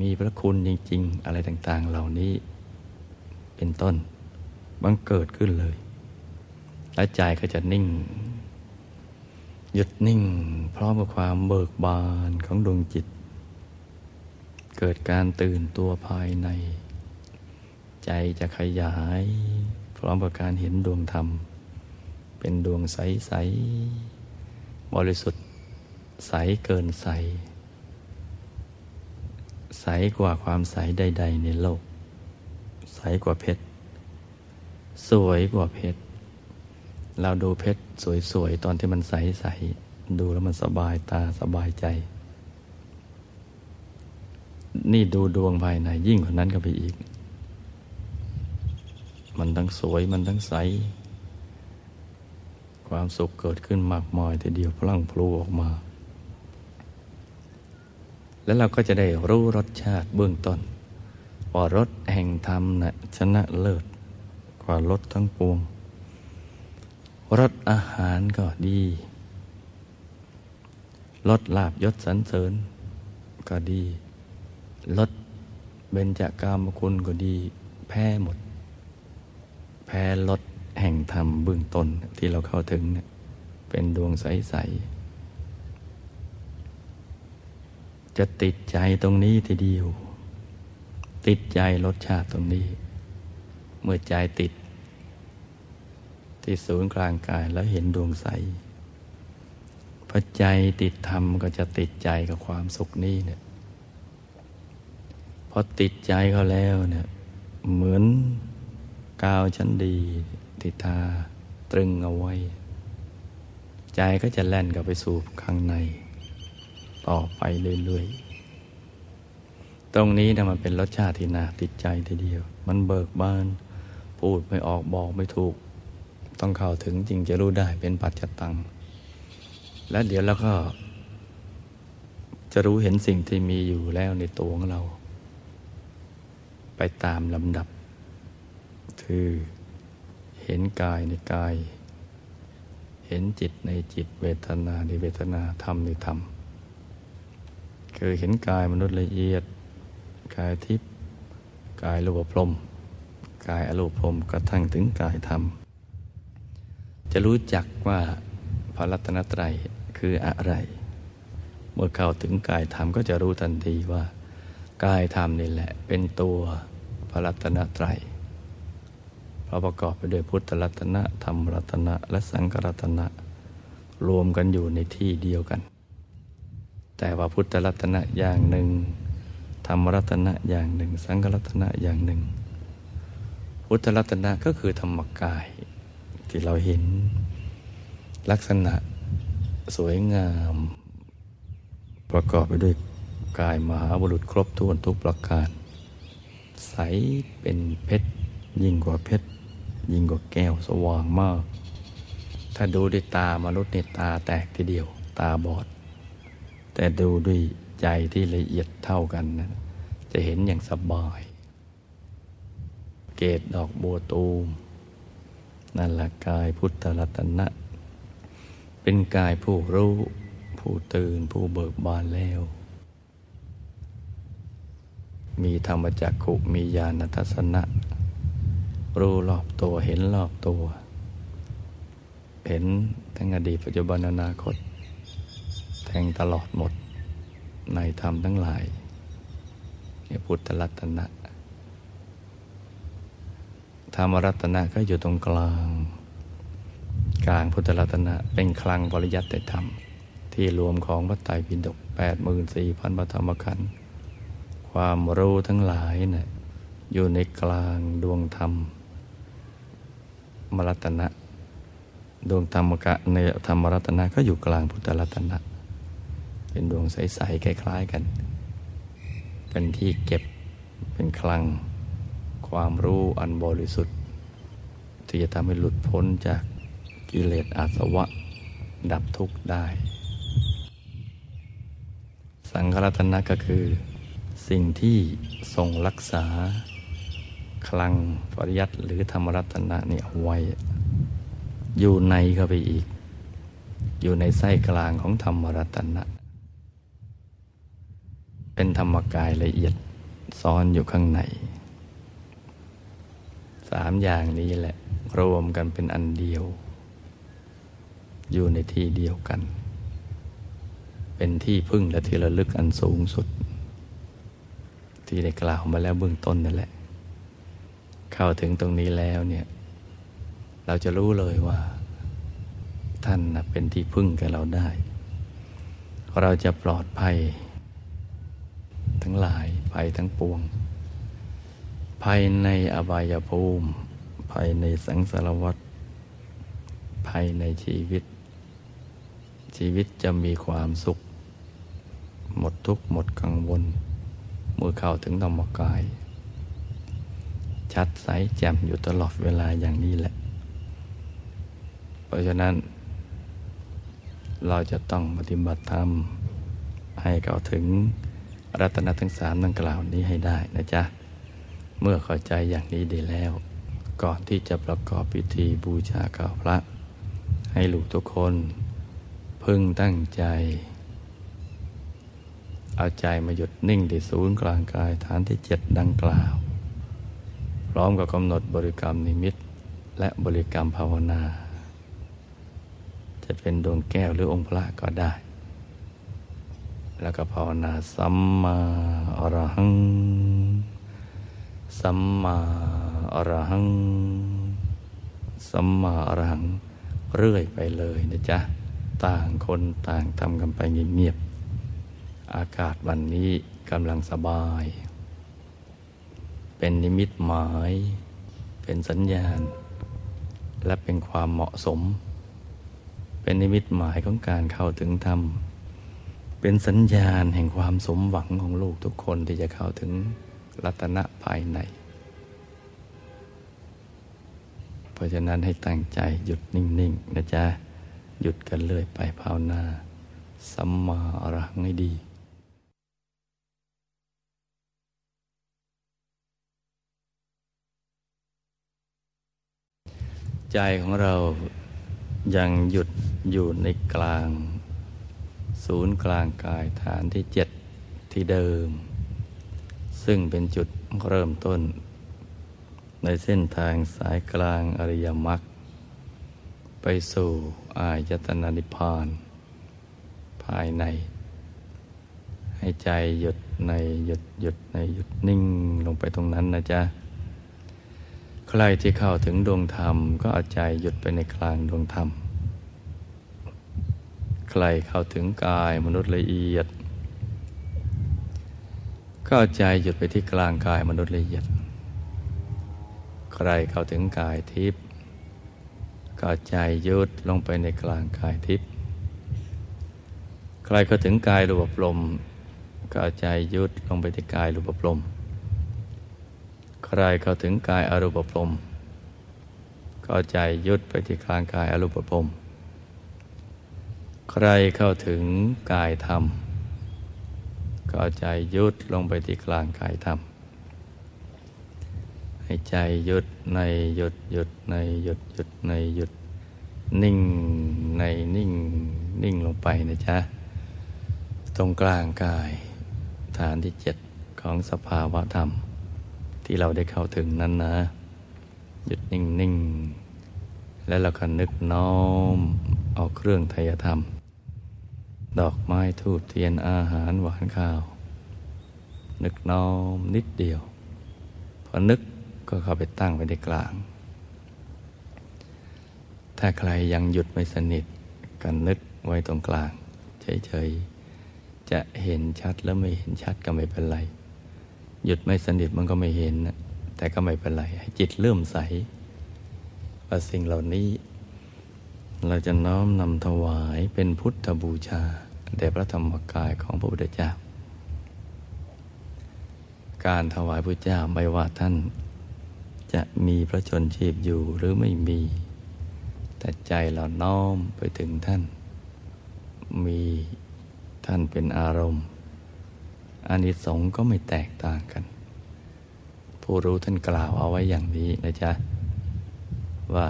มีพระคุณจริง ๆ อะไรต่าง ๆ เหล่านี้ เป็นต้นบังเกิดขึ้นเลย และใจก็จะนิ่ง หยุดนิ่งพร้อมกับความเบิกบานของดวงจิต เกิดการตื่นตัวภายใน ใจจะขยาย พร้อมกับการเห็นดวงธรรม เป็นดวงใส ๆ บริสุทธิ์ใสเกินใส ใสกว่าความใสใด ๆ ในโลก ใสกว่าเพชร สวยกว่าเพชร เราดูเพชรสวยๆ ตอนที่มันใสๆดูแล้วมันสบายตาสบายใจ นี่ดูดวงภายในยิ่งกว่านั้นก็ไปอีก มันทั้งสวยมันทั้งใส ความสุขเกิดขึ้นมากมายทีเดียวพลังพลูออกมา แล้วเราก็จะได้รู้รสชาติเบื้องต้นว่ารสแห่งธรรมนะชนะเลิศกว่ารสทั้งปวง รสอาหารก็ดีรสลาบยศสรรเสริญ ก็ดีรสเบญจากามคุณก็ดี แพ้หมด แพ้รสแห่งธรรมเบื้องต้นที่เราเข้าถึงเนี่ยเป็นดวงใส ๆ จะติดใจตรงนี้ทีเดียว ติดใจรสชาติตรงนี้ เมื่อใจติด ที่ศูนย์กลางกายแล้วเห็นดวงใสพอใจติดธรรมก็จะติดใจกับความสุขนี้เนี่ยพอติดใจเขาแล้วเนี่ยเหมือนกาวชั้นดีติดทาตรึงเอาไว้ ใจก็จะแล่นกลับไปสู่ข้างใน ต่อไปเรื่อยๆ ตรงนี้นะมันเป็นรสชาติที่น่าติดใจทีเดียว มันเบิกบาน พูดไม่ออกบอกไม่ถูก ต้องเข้าถึงจริงจะรู้ได้เป็นปัจจตัง และเดี๋ยวเราก็ จะรู้เห็นสิ่งที่มีอยู่แล้วในตัวของเรา ไปตามลำดับ คือเห็นกายในกาย เห็นจิตในจิตเวทนาในเวทนาธรรมในธรรม คือเห็นกายมนุษย์ละเอียด กายทิพย์กายรูปพรมกายอรูปพรมกระทั่งถึงกายธรรม จะรู้จักว่าพระรัตนตรัยคืออะไร เมื่อเข้าถึงกายธรรมก็จะรู้ทันทีว่ากายธรรมนี่แหละ เป็นตัวพระรัตนตรัยเพราะประกอบไปด้วยพุทธรัตนะธรรมรัตนะและสังฆรัตนะรวมกันอยู่ในที่เดียวกัน แต่ว่าพุทธรัตนะอย่างหนึ่งธรรมรัตนะอย่างหนึ่ง สังฆรัตนะอย่างหนึ่ง พุทธรัตนะก็คือธรรมกาย ที่เราเห็น ลักษณะสวยงาม ประกอบไปด้วยกายมหาบุรุษครบถ้วนทุกประการ ใสเป็นเพชร ยิ่งกว่าเพชร ยิ่งกว่าแก้วสว่างมาก ถ้าดูด้วยตามนุษย์เนี่ยตาแตกทีเดียวตาบอด แต่ดูด้วยใจที่ละเอียดเท่ากันนะจะเห็นอย่างสบาย เกตดอกบัวตูม นั่นละกายพุทธรัตนะ เป็นกายผู้รู้ ผู้ตื่นผู้เบิกบานแล้ว มีธรรมจักขุมีญาณทัศนะ รู้รอบตัวเห็นรอบตัว เห็นทั้งอดีตปัจจุบันอนาคต แทงตลอดหมดในธรรมทั้งหลายนี่พุทธรัตนะ ธรรมรัตนะก็อยู่ตรงกลาง กลางพุทธรัตนะเป็นคลังปริยัติธรรม ที่รวมของพระไตรปิฎกแปดหมื่นสี่พันพระธรรมขันธ์ความรู้ทั้งหลายเนะี่ยอยู่ในกลางดวงธรรม มรัตนะ ดวงธรรมกะในธรรมรัตนะก็อยู่กลางพุทธรัตนะ เป็นดวงใสๆคล้ายๆกัน เป็นที่เก็บเป็นคลัง ความรู้อันบริสุทธิ์ ที่จะทำให้หลุดพ้นจากกิเลสอาสวะ ดับทุกข์ได้ สังฆรัตนะก็คือ สิ่งที่ทรงรักษา คลังปริยัติหรือธรรมรัตนะนี่เอาไว้ อยู่ในเข้าไปอีก อยู่ในไส้กลางของธรรมรัตนะ เป็นธรรมกายละเอียดซ้อนอยู่ข้างในามอย่างนี้แหละ รวมกันเป็นอันเดียว อยู่ในที่เดียวกัน เป็นที่พึ่งและที่ระลึกอันสูงสุด ที่ได้กล่าวมาแล้วเบื้องต้นนั่นแหละ เข้าถึงตรงนี้แล้วเนี่ย เราจะรู้เลยว่า ท่านเป็นที่พึ่งกับเราได้ เราจะปลอดภัย ทั้งหลายภัยทั้งปวง ภายในอบายภูมิ ภายในสังสารวัฏภายในชีวิต ชีวิตจะมีความสุข หมดทุกข์หมดกังวล เมื่อเข้าถึงธรรมกาย ชัดใสแจ่มอยู่ตลอดเวลาอย่างนี้แหละ เพราะฉะนั้น เราจะต้องปฏิบัติธรรม ให้เข้าถึงรัตนทั้งสามดังกล่าวนี้ให้ได้นะจ๊ะ เมื่อเข้าใจอย่างนี้ดีแล้ว ก่อนที่จะประกอบพิธีบูชาข้าวพระ ให้ลูกทุกคน พึงตั้งใจ เอาใจมาหยุดนิ่งที่ศูนย์กลางกายฐานที่เจ็ดดังกล่าว พร้อมกับกำหนดบริกรรมนิมิต และบริกรรมภาวนา จะเป็นดวงแก้วหรือองค์พระก็ได้ แล้วก็ภาวนาสัมมาอรหัง สัมมาอรหัง สัมมาอรหัง เรื่อยไปเลยนะจ๊ะ ต่างคนต่างทำกันไปเงียบๆอากาศวันนี้กำลังสบาย เป็นนิมิตหมาย เป็นสัญญาณ และเป็นความเหมาะสม เป็นนิมิตหมายของการเข้าถึงธรรม เป็นสัญญาณแห่งความสมหวังของลูกทุกคนที่จะเข้าถึง รัตนะภายใน เพราะฉะนั้นให้ตั้งใจหยุดนิ่งๆนะจ๊ะ หยุดกันเลยไปภาวนา สัมมาอรหังให้ดีใจของเรายังหยุดอยู่ในกลาง ศูนย์กลางกายฐานที่เจ็ดที่เดิม ซึ่งเป็นจุดเริ่มต้น ในเส้นทางสายกลางอริยมรรคไปสู่อายตนะนิพพาน ภายใน ให้ใจหยุดในหยุดหยุดในหยุดนิ่งลงไปตรงนั้นนะจ๊ะ ใครที่เข้าถึงดวงธรรม ก็เอาใจหยุดไปในกลางดวงธรรม ใครเข้าถึงกายมนุษย์ละเอียด ก็เอาใจหยุดไปที่กลางกายมนุษย์ละเอียด ใครเข้าถึงกายทิพย์ก็ใจยุดลงไปในกลางกายทิพย์ใครเข้าถึงกายรูปลมก็ใจยุดลงไปที่กายรูปปลมใครเข้าถึงกายอรูปปลมก็ใจยุดไปที่กลางกายอรูปปลมใครเข้าถึงกายธรรม ก็ใจยุดลงไปที่กลางกายธรรมให้ใจหยุดในหยุดหยุดในหยุดหยุดในหยุดนิ่งในนิ่งนิ่งลงไปนะจ๊ะ ตรงกลางกายฐานที่เจ็ดของสภาวะธรรม ที่เราได้เข้าถึงนั้นนะ หยุดนิ่งนิ่ง แล้วเราก็นึกน้อมเอาเครื่องไทยธรรม ดอกไม้ทูบเทียนอาหารหวานข้าว นึกน้อมนิดเดียว พอนึกก็เข้าไปตั้งไว้ในกลาง ถ้าใครยังหยุดไม่สนิทกันนึกไว้ตรงกลาง เฉยๆ จะเห็นชัดแล้วไม่เห็นชัดก็ไม่เป็นไร หยุดไม่สนิทมันก็ไม่เห็น แต่ก็ไม่เป็นไร ให้จิตเลื่มใสว่าสิ่งเหล่านี้ เราจะน้อมนำถวายเป็นพุทธบูชา แด่พระธรรมกายของพระพุทธเจ้า การถวายพระเจ้าไม่ว่าท่าน จะมีพระชนชีพอยู่หรือไม่มี แต่ใจเราน้อมไปถึงท่าน มีท่านเป็นอารมณ์อานิสงส์ก็ไม่แตกต่างกัน ผู้รู้ท่านกล่าวเอาไว้อย่างนี้นะจ๊ะ ว่า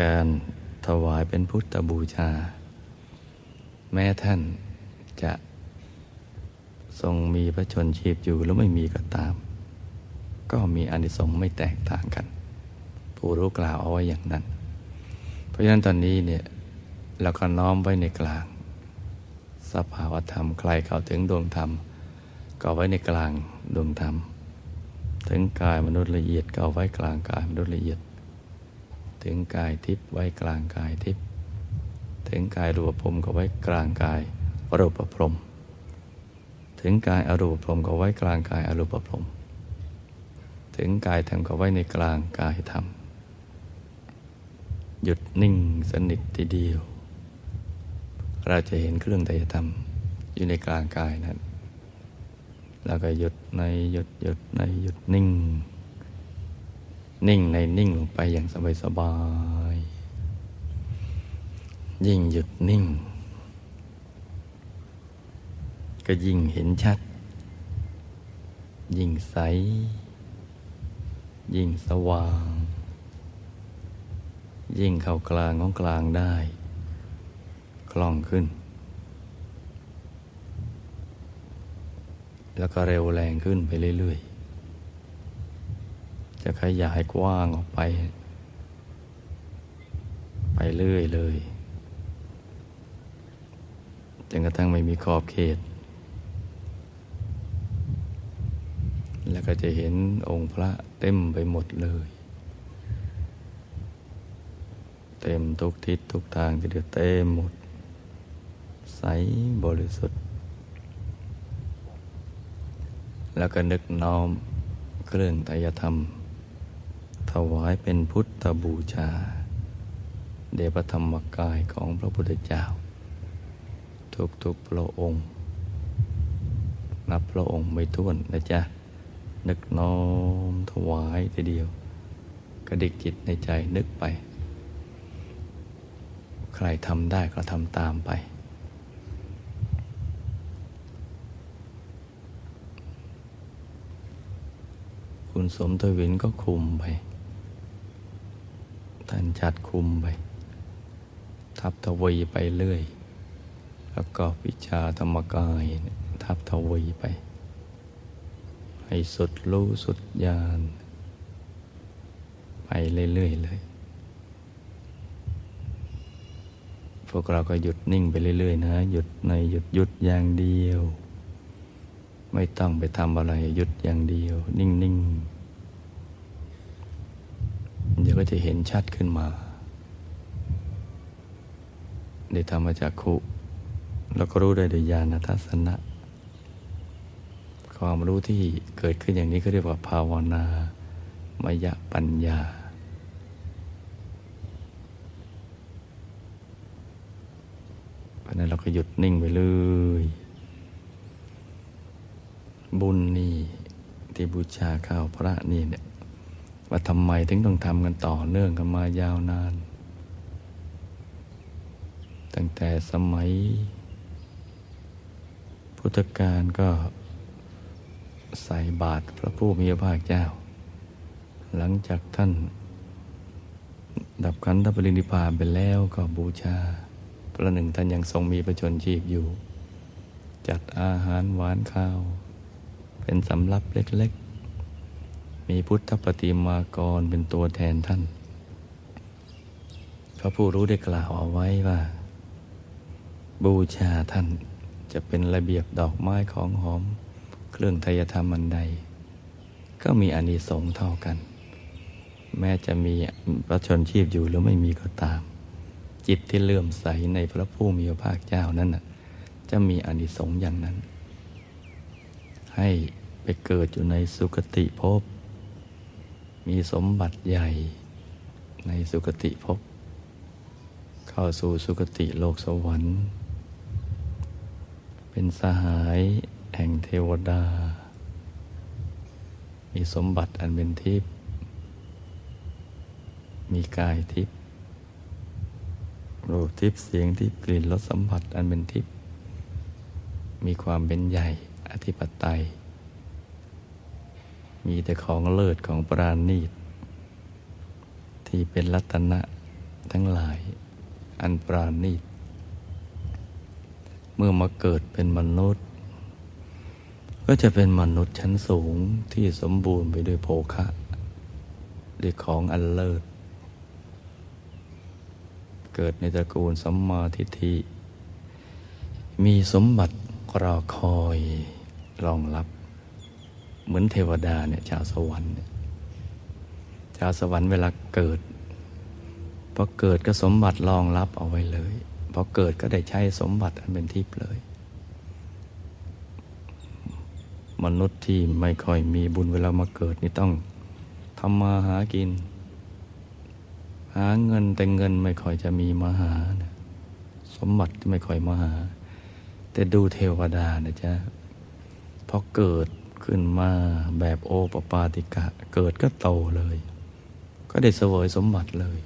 การถวายเป็นพุทธบูชา แม้ท่านจะทรงมีพระชนชีพอยู่หรือไม่มีก็ตาม ก็มีอนิสงส์ไม่แตกต่างกัน ผู้รู้กล่าวเอาไว้อย่างนั้น เพราะฉะนั้นตอนนี้เนี่ยเราก็น้อมไว้ในกลาง สภาวธรรมใครเข้าถึงดวงธรรม ก็ไว้ในกลางดวงธรรม ถึงกายมนุษย์ละเอียดก็ไว้กลางกายมนุษย์ละเอียด ถึงกายทิพย์ไว้กลางกายทิพย์ ถึงกายรูปพรมก็ไว้กลางกายรูปพรม ถึงกายอรูปพรมก็ไว้กลางกายอรูปพรม ถึงกายธรรมก็ไว้ในกลางกายธรรม หยุดนิ่งสนิททีเดียว เราจะเห็นเครื่องไตรธรรมอยู่ในกลางกายนั้นแล้วก็หยุดในหยุดหยุดในหยุดนิ่ง นิ่งในนิ่งลงไปอย่างสบายสบาย ยิ่งหยุดนิ่ง ก็ยิ่งเห็นชัด ยิ่งใส ยิ่งสว่าง ยิ่งเข้ากลางของกลางได้ คล่องขึ้น แล้วก็เร็วแรงขึ้นไปเรื่อยๆ จะขยายกว้างออกไป ไปเรื่อยเลย จนกระทั่งไม่มีขอบเขต แล้วก็จะเห็นองค์พระเต็มไปหมดเลย เต็มทุกทิศทุกทางจะเดือดเต็มหมด ใสบริสุทธิ์ แล้วก็นึกน้อมเครื่องไตยธรรม ถวายเป็นพุทธบูชา เดชพระธรรมกายของพระพุทธเจ้า ทุกๆพระองค์ นับพระองค์ไม่ท้วนนะจ๊ะ นึกน้อมถวายทีเดียว กระดิกจิตในใจนึกไป ใครทำได้ก็ทำตามไป คุณสมทวินก็คุมไป ท่านจัดคุมไป ทับทวีไปเรื่อย แล้วก็วิชาธรรมกายทับทวีไป ให้สุดรู้สุดญาณไปเรื่อยๆเลย พวกเราก็หยุดนิ่งไปเรื่อย ๆ นะ หยุดในหยุดหยุดอย่างเดียว ไม่ต้องไปทำอะไรหยุดอย่างเดียว นิ่ง ๆ เดี๋ยวก็จะเห็นชัดขึ้นมา ได้ธรรมจักขุ แล้วก็รู้ได้โดยญาณทัศนะ ความรู้ที่เกิดขึ้นอย่างนี้ก็เรียกว่าภาวนามยปัญญา เพราะนั้นเราก็หยุดนิ่งไปเลย บุญนี่ที่บูชาข้าวพระนี่เนี่ยว่าทำไมถึงต้องทำกันต่อเนื่องกันมายาวนาน ตั้งแต่สมัย พุทธกาลก็ใส่บาตรพระผู้มีพระภาคเจ้า หลังจากท่าน ดับขันธปรินิพานไปแล้วก็บูชาประหนึ่งท่านยังทรงมีประชนชีพอยู่ จัดอาหารหวานข้าว เป็นสำรับเล็กๆ มีพุทธปฏิมากรเป็นตัวแทนท่าน พระผู้รู้ได้กล่าวเอาไว้ว่า บูชาท่าน จะเป็นระเบียบดอกไม้ของหอม เครื่องทยธรรมอันใด ก็มีอานิสงส์เท่ากัน แม้จะมีพระชนชีพอยู่หรือไม่มีก็ตาม จิตที่เลื่อมใสในพระผู้มีพระภาคเจ้านั้นจะมีอนิสงส์อย่างนั้น ให้ไปเกิดอยู่ในสุคติภพ มีสมบัติใหญ่ในสุคติภพ เข้าสู่สุคติโลกสวรรค์ เป็นสหายแห่งเทวดา มีสมบัติอันเป็นทิพย์ มีกายทิพย์ รูปทิพย์ เสียงทิพย์ กลิ่น รสสัมผัสอันเป็นทิพย์ มีความเป็นใหญ่ อธิปไตย มีแต่ของเลิศของปราณีต ที่เป็นรัตนะทั้งหลาย อันปราณีต เมื่อมาเกิดเป็นมนุษย์ ก็จะเป็นมนุษย์ชั้นสูงที่สมบูรณ์ไปด้วยโภคะด้วยของอันเลิศ เกิดในตระกูลสัมมาทิฏฐิ มีสมบัติรอคอยรองรับ เหมือนเทวดาเนี่ยชาวสวรรค์ชาวสวรรค์เวลาเกิดพอเกิดก็สมบัติรองรับเอาไว้เลย พอเกิดก็ได้ใช้สมบัติอันเป็นทิพย์เลย มนุษย์ที่ไม่ค่อยมีบุญเวลามาเกิดนี่ต้องทำมาหากิน หาเงินแต่เงินไม่ค่อยจะมีมาหานะสมบัติไม่ค่อยมาหา แต่ดูเทวดานะจ๊ะพอเกิดขึ้นมาแบบโอปปาติกะ เกิดก็โตเลย ก็ได้เสวยสมบัติเลย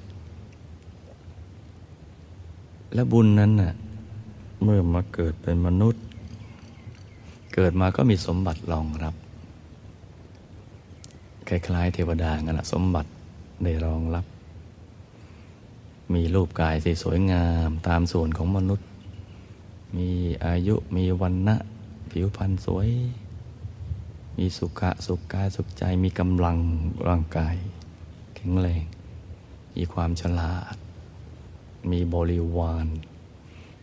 และบุญนั้นน่ะเมื่อมาเกิดเป็นมนุษย์ เกิดมาก็มีสมบัติรองรับ คล้ายๆ เทวดางั้นแหะสมบัติได้รองรับ มีรูปกายที่สวยงามตามส่วนของมนุษย์ มีอายุมีวันนะผิวพรรณสวย มีสุขะสุขกายสุขใจมีกำลังร่างกาย แข็งแรง มีความฉลาด มีบริวาร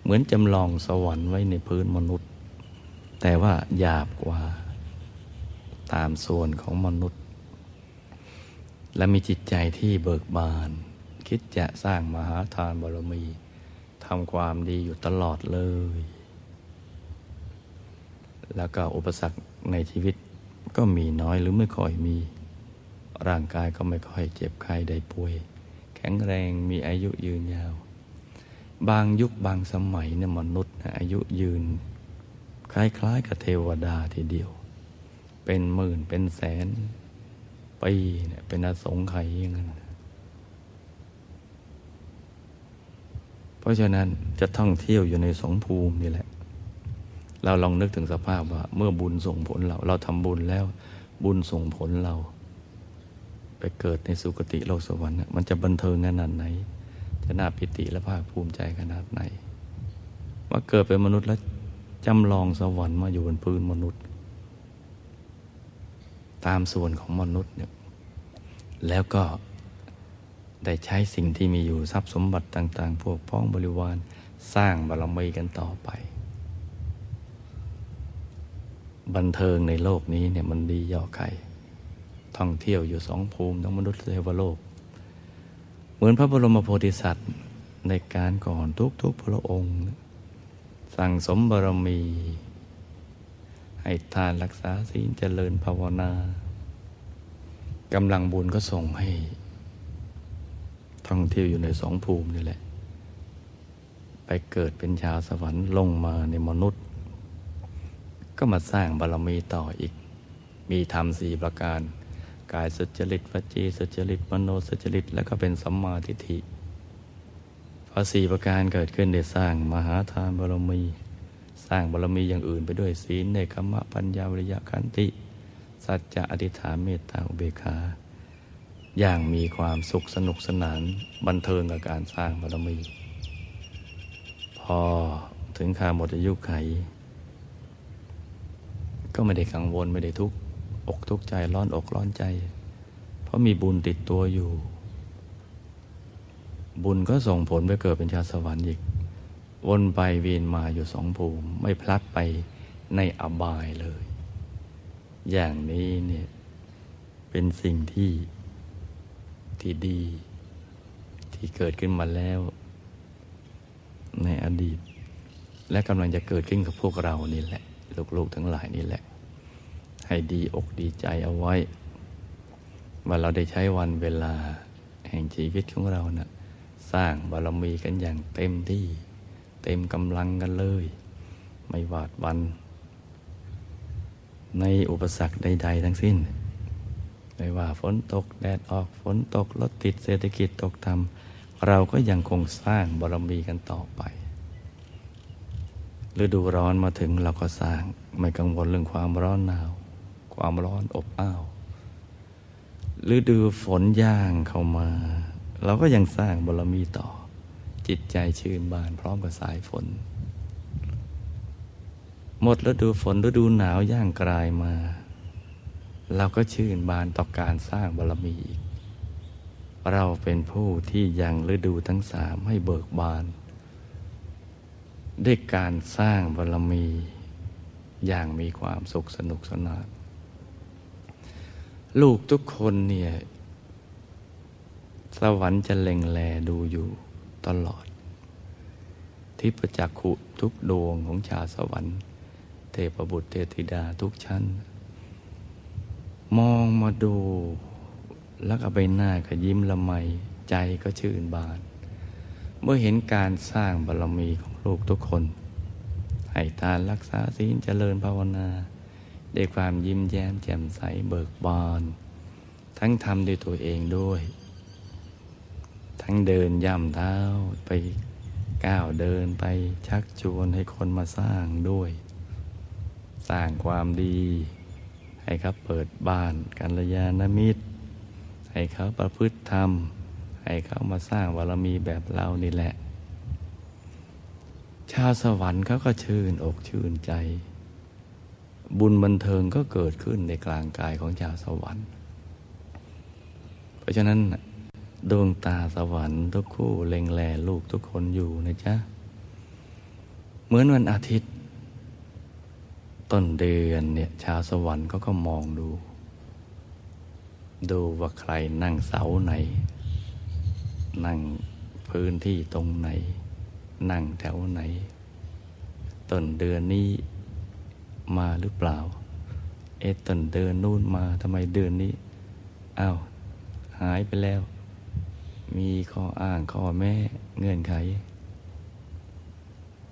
เหมือนจำลองสวรรค์ไว้ในพื้นมนุษย์ แต่ว่าหยาบกว่า ตามส่วนของมนุษย์ และมีจิตใจที่เบิกบาน คิดจะสร้างมหาทานบารมีทำความดีอยู่ตลอดเลย แล้วก็อุปสรรคในชีวิตก็มีน้อยหรือไม่ค่อยมี ร่างกายก็ไม่ค่อยเจ็บไข้ได้ป่วย แข็งแรงมีอายุยืนยาว บางยุคบางสมัยเนี่ยมนุษย์อายุยืน คล้ายๆ กับเทวดาทีเดียว เป็นหมื่นเป็นแสนปีเนี่ยเป็นอสงไขยอย่างนั้นราะฉะนั้นจะท่องเที่ยวอยู่ในสองภูมินี่แหละ เราลองนึกถึงสภาพว่า เมื่อบุญส่งผลเรา เราทำบุญแล้ว บุญส่งผลเรา ไปเกิดในสุคติโลกสวรรค์มันจะบันเทิงขนาดไหน จะน่าปิติและภาคภูมิใจขนาดไหน ว่าเกิดเป็นมนุษย์แล้วจำลองสวรรค์มาอยู่บนพื้นมนุษย์ ตามส่วนของมนุษย์เนี่ยแล้วก็ได้ใช้สิ่งที่มีอยู่ทรัพย์สมบัติต่าง ๆ พวกพ้องบริวารสร้างบารมีกันต่อไป บันเทิงในโลกนี้เนี่ยมันดีย่อไข่ท่องเที่ยวอยู่สองภูมิทั้งมนุษย์เทวโลก เหมือนพระบรมโพธิสัตว์ในการก่อนทุกๆพระองค์ สั่งสมบารมี ให้ทานรักษาศีลเจริญภาวนากำลังบุญก็ส่งให้ ท่องเที่ยวอยู่ในสองภูมินี่แหละ ไปเกิดเป็นชาวสวรรค์ลงมาในมนุษย์ ก็มาสร้างบารมีต่ออีก มีธรรมสี่ประการ กายสุจริตวจีสุจริตมโนสุจริต แล้วก็เป็นสัมมาทิฏฐิพอสี่ประการเกิดขึ้นได้สร้างมหาทานบารมี สร้างบารมีอย่างอื่นไปด้วยศีลเนคขมะปัญญาวิริยะขันติ สัจจะอธิษฐานเมตตาอุเบกขาอย่างมีความสุขสนุกสนานบันเทิงกับการสร้างบารมี พอถึงคาหมดอายุไข ก็ไม่ได้กังวลไม่ได้ทุกข์ อกทุกข์ใจร้อนอกร้อนใจ เพราะมีบุญติดตัวอยู่ บุญก็ส่งผลไปเกิดเป็นชาสวรรค์อีก วนไปเวียนมาอยู่สองภูมิ ไม่พลัดไปในอบายเลย อย่างนี้เนี่ยเป็นสิ่งที่ที่ดี ที่เกิดขึ้นมาแล้ว ในอดีต และกำลังจะเกิดขึ้นกับพวกเรานี่แหละ ลูกๆทั้งหลายนี่แหละ ให้ดีอกดีใจเอาไว้ ว่าเราได้ใช้วันเวลาแห่งชีวิตของเรานะ่ะสร้างบารมีกันอย่างเต็มที่ เต็มกำลังกันเลย ไม่หวาดวัน ในอุปสรรคใด ๆ ทั้งสิ้น ไม่ว่าฝนตกแดดออกฝนตกรถติดเศรษฐกิจตกต่ำเราก็ยังคงสร้างบารมีกันต่อไปฤดูร้อนมาถึงเราก็สร้าง ไม่กังวลเรื่องความร้อนหนาว ความร้อนอบอ้าวฤดูฝนย่างเข้ามา เราก็ยังสร้างบารมีต่อ จิตใจชื่นบานพร้อมกับสายฝน หมดฤดูฝนฤดูหนาวย่างกลายมา เราก็ชื่นบานต่อการสร้างบารมีอีก เราเป็นผู้ที่ยังฤดูทั้งสามให้เบิกบานด้วยการสร้างบารมีอย่างมีความสุขสนุกสนาน ลูกทุกคนเนี่ย สวรรค์จะเล็งแลดูอยู่ตลอด ที่ประจักขุทุกดวงของชาวสวรรค์ เทพบุตรเทธิดาทุกชั้น มองมาดู แล้วก็ใบหน้าก็ยิ้มละไมใจก็ชื่นบาน เมื่อเห็นการสร้างบารมีของลูกทุกคนให้ทานรักษาศีลเจริญภาวนา ด้วยความยิ้มแย้มแจ่มใสเบิกบาน ทั้งทำด้วยตัวเองด้วย ทั้งเดินย่ำเท้าไปก้าวเดินไปชักชวนให้คนมาสร้างด้วย สร้างความดี ให้เขาเปิดบ้านกัลยาณมิตร ให้เขาประพฤติธรรม ให้เขามาสร้างบารมีแบบเรานี่แหละ ชาวสวรรค์เขาก็ชื่นอกชื่นใจ บุญบันเทิงก็เกิดขึ้นในกลางกายของชาวสวรรค์ เพราะฉะนั้นดวงตาสวรรค์ทุกคู่เล็งแลลูกทุกคนอยู่นะจ๊ะ เหมือนวันอาทิตย์ ต้นเดือนเนี่ยชาวสวรรค์เขาก็มองดู ดูว่าใครนั่งเสาไหน นั่งพื้นที่ตรงไหน นั่งแถวไหน ต้นเดือนนี้ มาหรือเปล่า เอต้นเดือนนู่นมาทำไมเดือนนี้อ้าวหายไปแล้ว มีข้ออ้างข้อแม่เงื่อนไข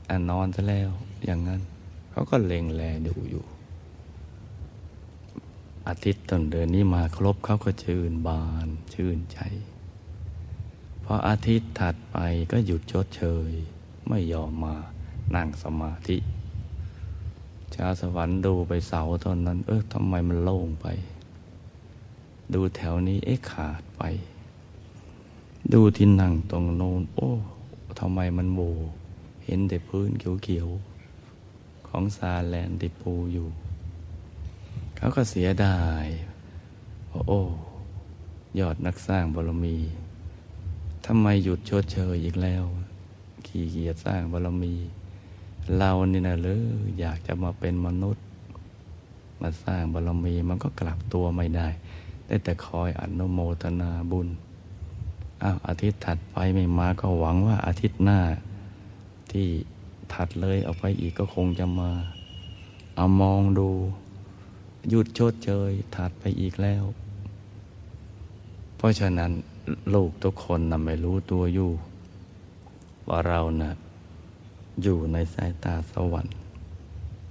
อ่นอนซะแล้วอย่างนั้น เขาก็เล็งแลดูอยู่ อาทิตย์ต้นเดือนนี้มาครบเขาก็ชื่นบานชื่นใจพออาทิตย์ถัดไปก็หยุดชดเชย ไม่ยอมมานั่งสมาธิ ชาสวรรค์ดูไปเสาตอนนั้น เออทำไมมันโล่งไป ดูแถวนี้เอ๊ะขาดไป ดูที่นั่งตรงโน้นโอ้ทำไมมันโบเห็นแต่พื้นเขียวๆ ของซาแลนติปูอยู่ เขาก็เสียดายโอ้ ยอดนักสร้างบารมีทำไมหยุดชดเชยอีกแล้ว ขี้เกียจสร้างบารมี เรานี่นะเลยอยากจะมาเป็นมนุษย์ มาสร้างบารมีมันก็กลับตัวไม่ได้ ได้แต่คอยอนุโมทนาบุญอ้าวอาทิตย์ถัดไปไม่มาก็หวังว่าอาทิตย์หน้า ที่ถัดเลยเอาไปอีกก็คงจะมาเอามองดู หยุดชดเชยถัดไปอีกแล้ว เพราะฉะนั้นลูกทุกคนนะไม่รู้ตัวอยู่ ว่าเรานะ่ะ อยู่ในสายตาสวรรค์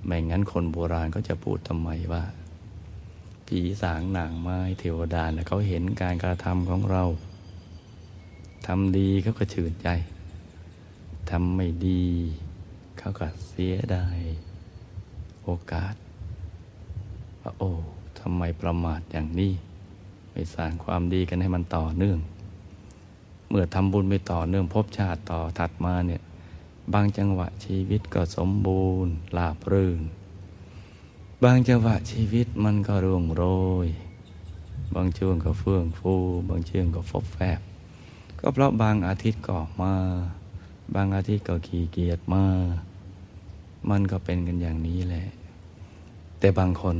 ไม่งั้นคนโบราณก็จะพูดทำไมว่า ผีสางหนังไม้เทวดาเนะเขาเห็นการกระทำของเราทำดีเขาก็ชื่นใจทำไม่ดี เขาก็เสียดายโอกาสว่าโอ้ทำไมประมาทอย่างนี้ ไม่สร้างความดีกันให้มันต่อเนื่อง เมื่อทำบุญไม่ต่อเนื่องพบชาติต่อถัดมาเนี่ย บางจังหวะชีวิตก็สมบูรณ์ลาบรื่น บางจังหวะชีวิตมันก็ร่วงโรย บางช่วงก็เฟื่องฟู บางช่วงก็ฟบแฟบ ก็เพราะบางอาทิตย์ก็มา บางอาทิตย์ก็ขี้เกียจมา มันก็เป็นกันอย่างนี้แหละ แต่บางคน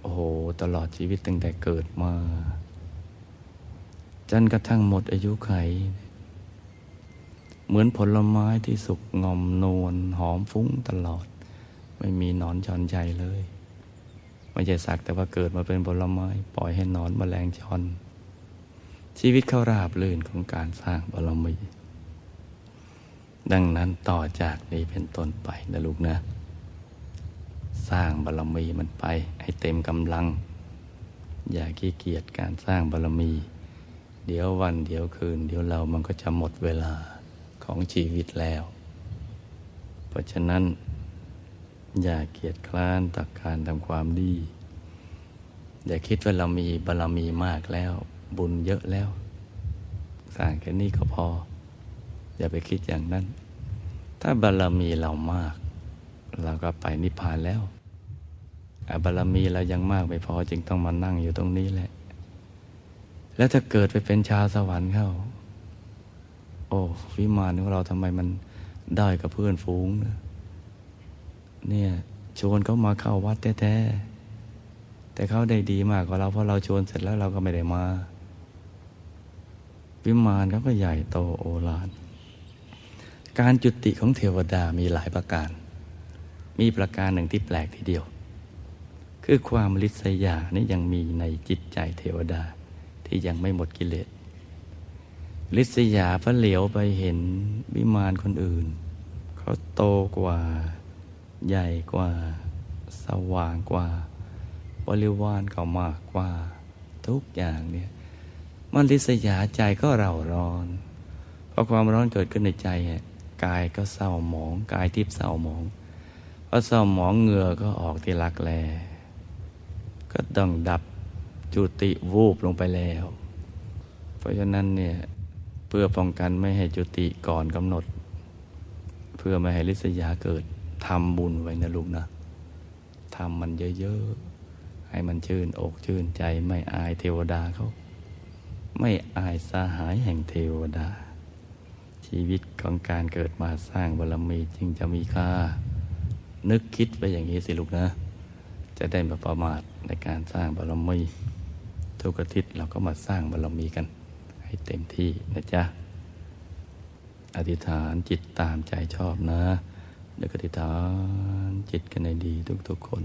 โอ้โห ตลอดชีวิตตั้งแต่เกิดมา จนกระทั่งหมดอายุไข เหมือนผลไม้ที่สุกงอมนวลหอมฟุ้งตลอด ไม่มีนอนชอนใจเลย ไม่ใช่สักแต่ว่าเกิดมาเป็นผลไม้ ปล่อยให้นอนมแมลงชอน ชีวิตเขาราบลื่นของการสร้างบารมีดังนั้นต่อจากนี้เป็นต้นไปนะลูกนะ สร้างบารมีมันไป ให้เต็มกำลัง อย่าขี้เกียจการสร้างบารมี เดี๋ยววันเดี๋ยวคืน เดี๋ยวเรามันก็จะหมดเวลา ของชีวิตแล้ว เพราะฉะนั้น อย่าเกียจคร้านต่อการทำความดี อย่าคิดว่าเรามีบารรมีมากแล้ว บุญเยอะแล้ว สร้างแค่นี้ก็พอ อย่าไปคิดอย่างนั้น ถ้าบารรมีเรามาก เราก็ไปนิพพานแล้วบารรมีเรายังมากไม่พอจึงต้องมานั่งอยู่ตรงนี้แหละ แล้วถ้าเกิดไปเป็นชาวสวรรค์เข้า โอ้วิมานของเราทำไมมันได้กับเพื่อนฝูงเนี่ยชวนเขามาเข้าวัดแท้ๆแต่เขาได้ดีมากกว่าเราเพราะเราชวนเสร็จแล้วเราก็ไม่ได้มา วิมานเขาก็ใหญ่โตโอฬารการจุติของเทวดามีหลายประการ มีประการหนึ่งที่แปลกทีเดียว คือความลิษยานี่ยังมีในจิตใจเทวดาที่ยังไม่หมดกิเลส ลิษยาพระเหลียวไปเห็นวิมานคนอื่น เขาโตกว่า ใหญ่กว่า สว่างกว่า บริวารเขามากกว่า ทุกอย่างเนี่ยมันลิษยาใจก็เร่าร้อน เพราะความร้อนเกิดขึ้นในใจกายก็เศร้าหมองกายทิพย์เศร้าหมองพอเศร้าหมองเหงื่อก็ออกที่รักแล ก็ต้องดับจุติวูบลงไปแล้ว เพราะฉะนั้นเนี่ย เพื่อป้องกันไม่ให้จุติก่อนกำหนด เพื่อไม่ให้ลิษยาเกิดทำบุญไว้นะลูกนะทำมันเยอะๆ ให้มันชื่นอกชื่นใจไม่อายเทวดาเขาไม่อายสาหายแห่งเทวดา ชีวิตของการเกิดมาสร้างบารมีจึงจะมีค่า นึกคิดไปอย่างนี้สิลูกนะ จะได้มาประมาทในการสร้างบารมีทุกอาทิตย์เราก็มาสร้างบารมีกัน ให้เต็มที่นะจ๊ะ อธิษฐานจิตตามใจชอบนะ แล้วก็อธิษฐานจิตกันในดีทุกๆคน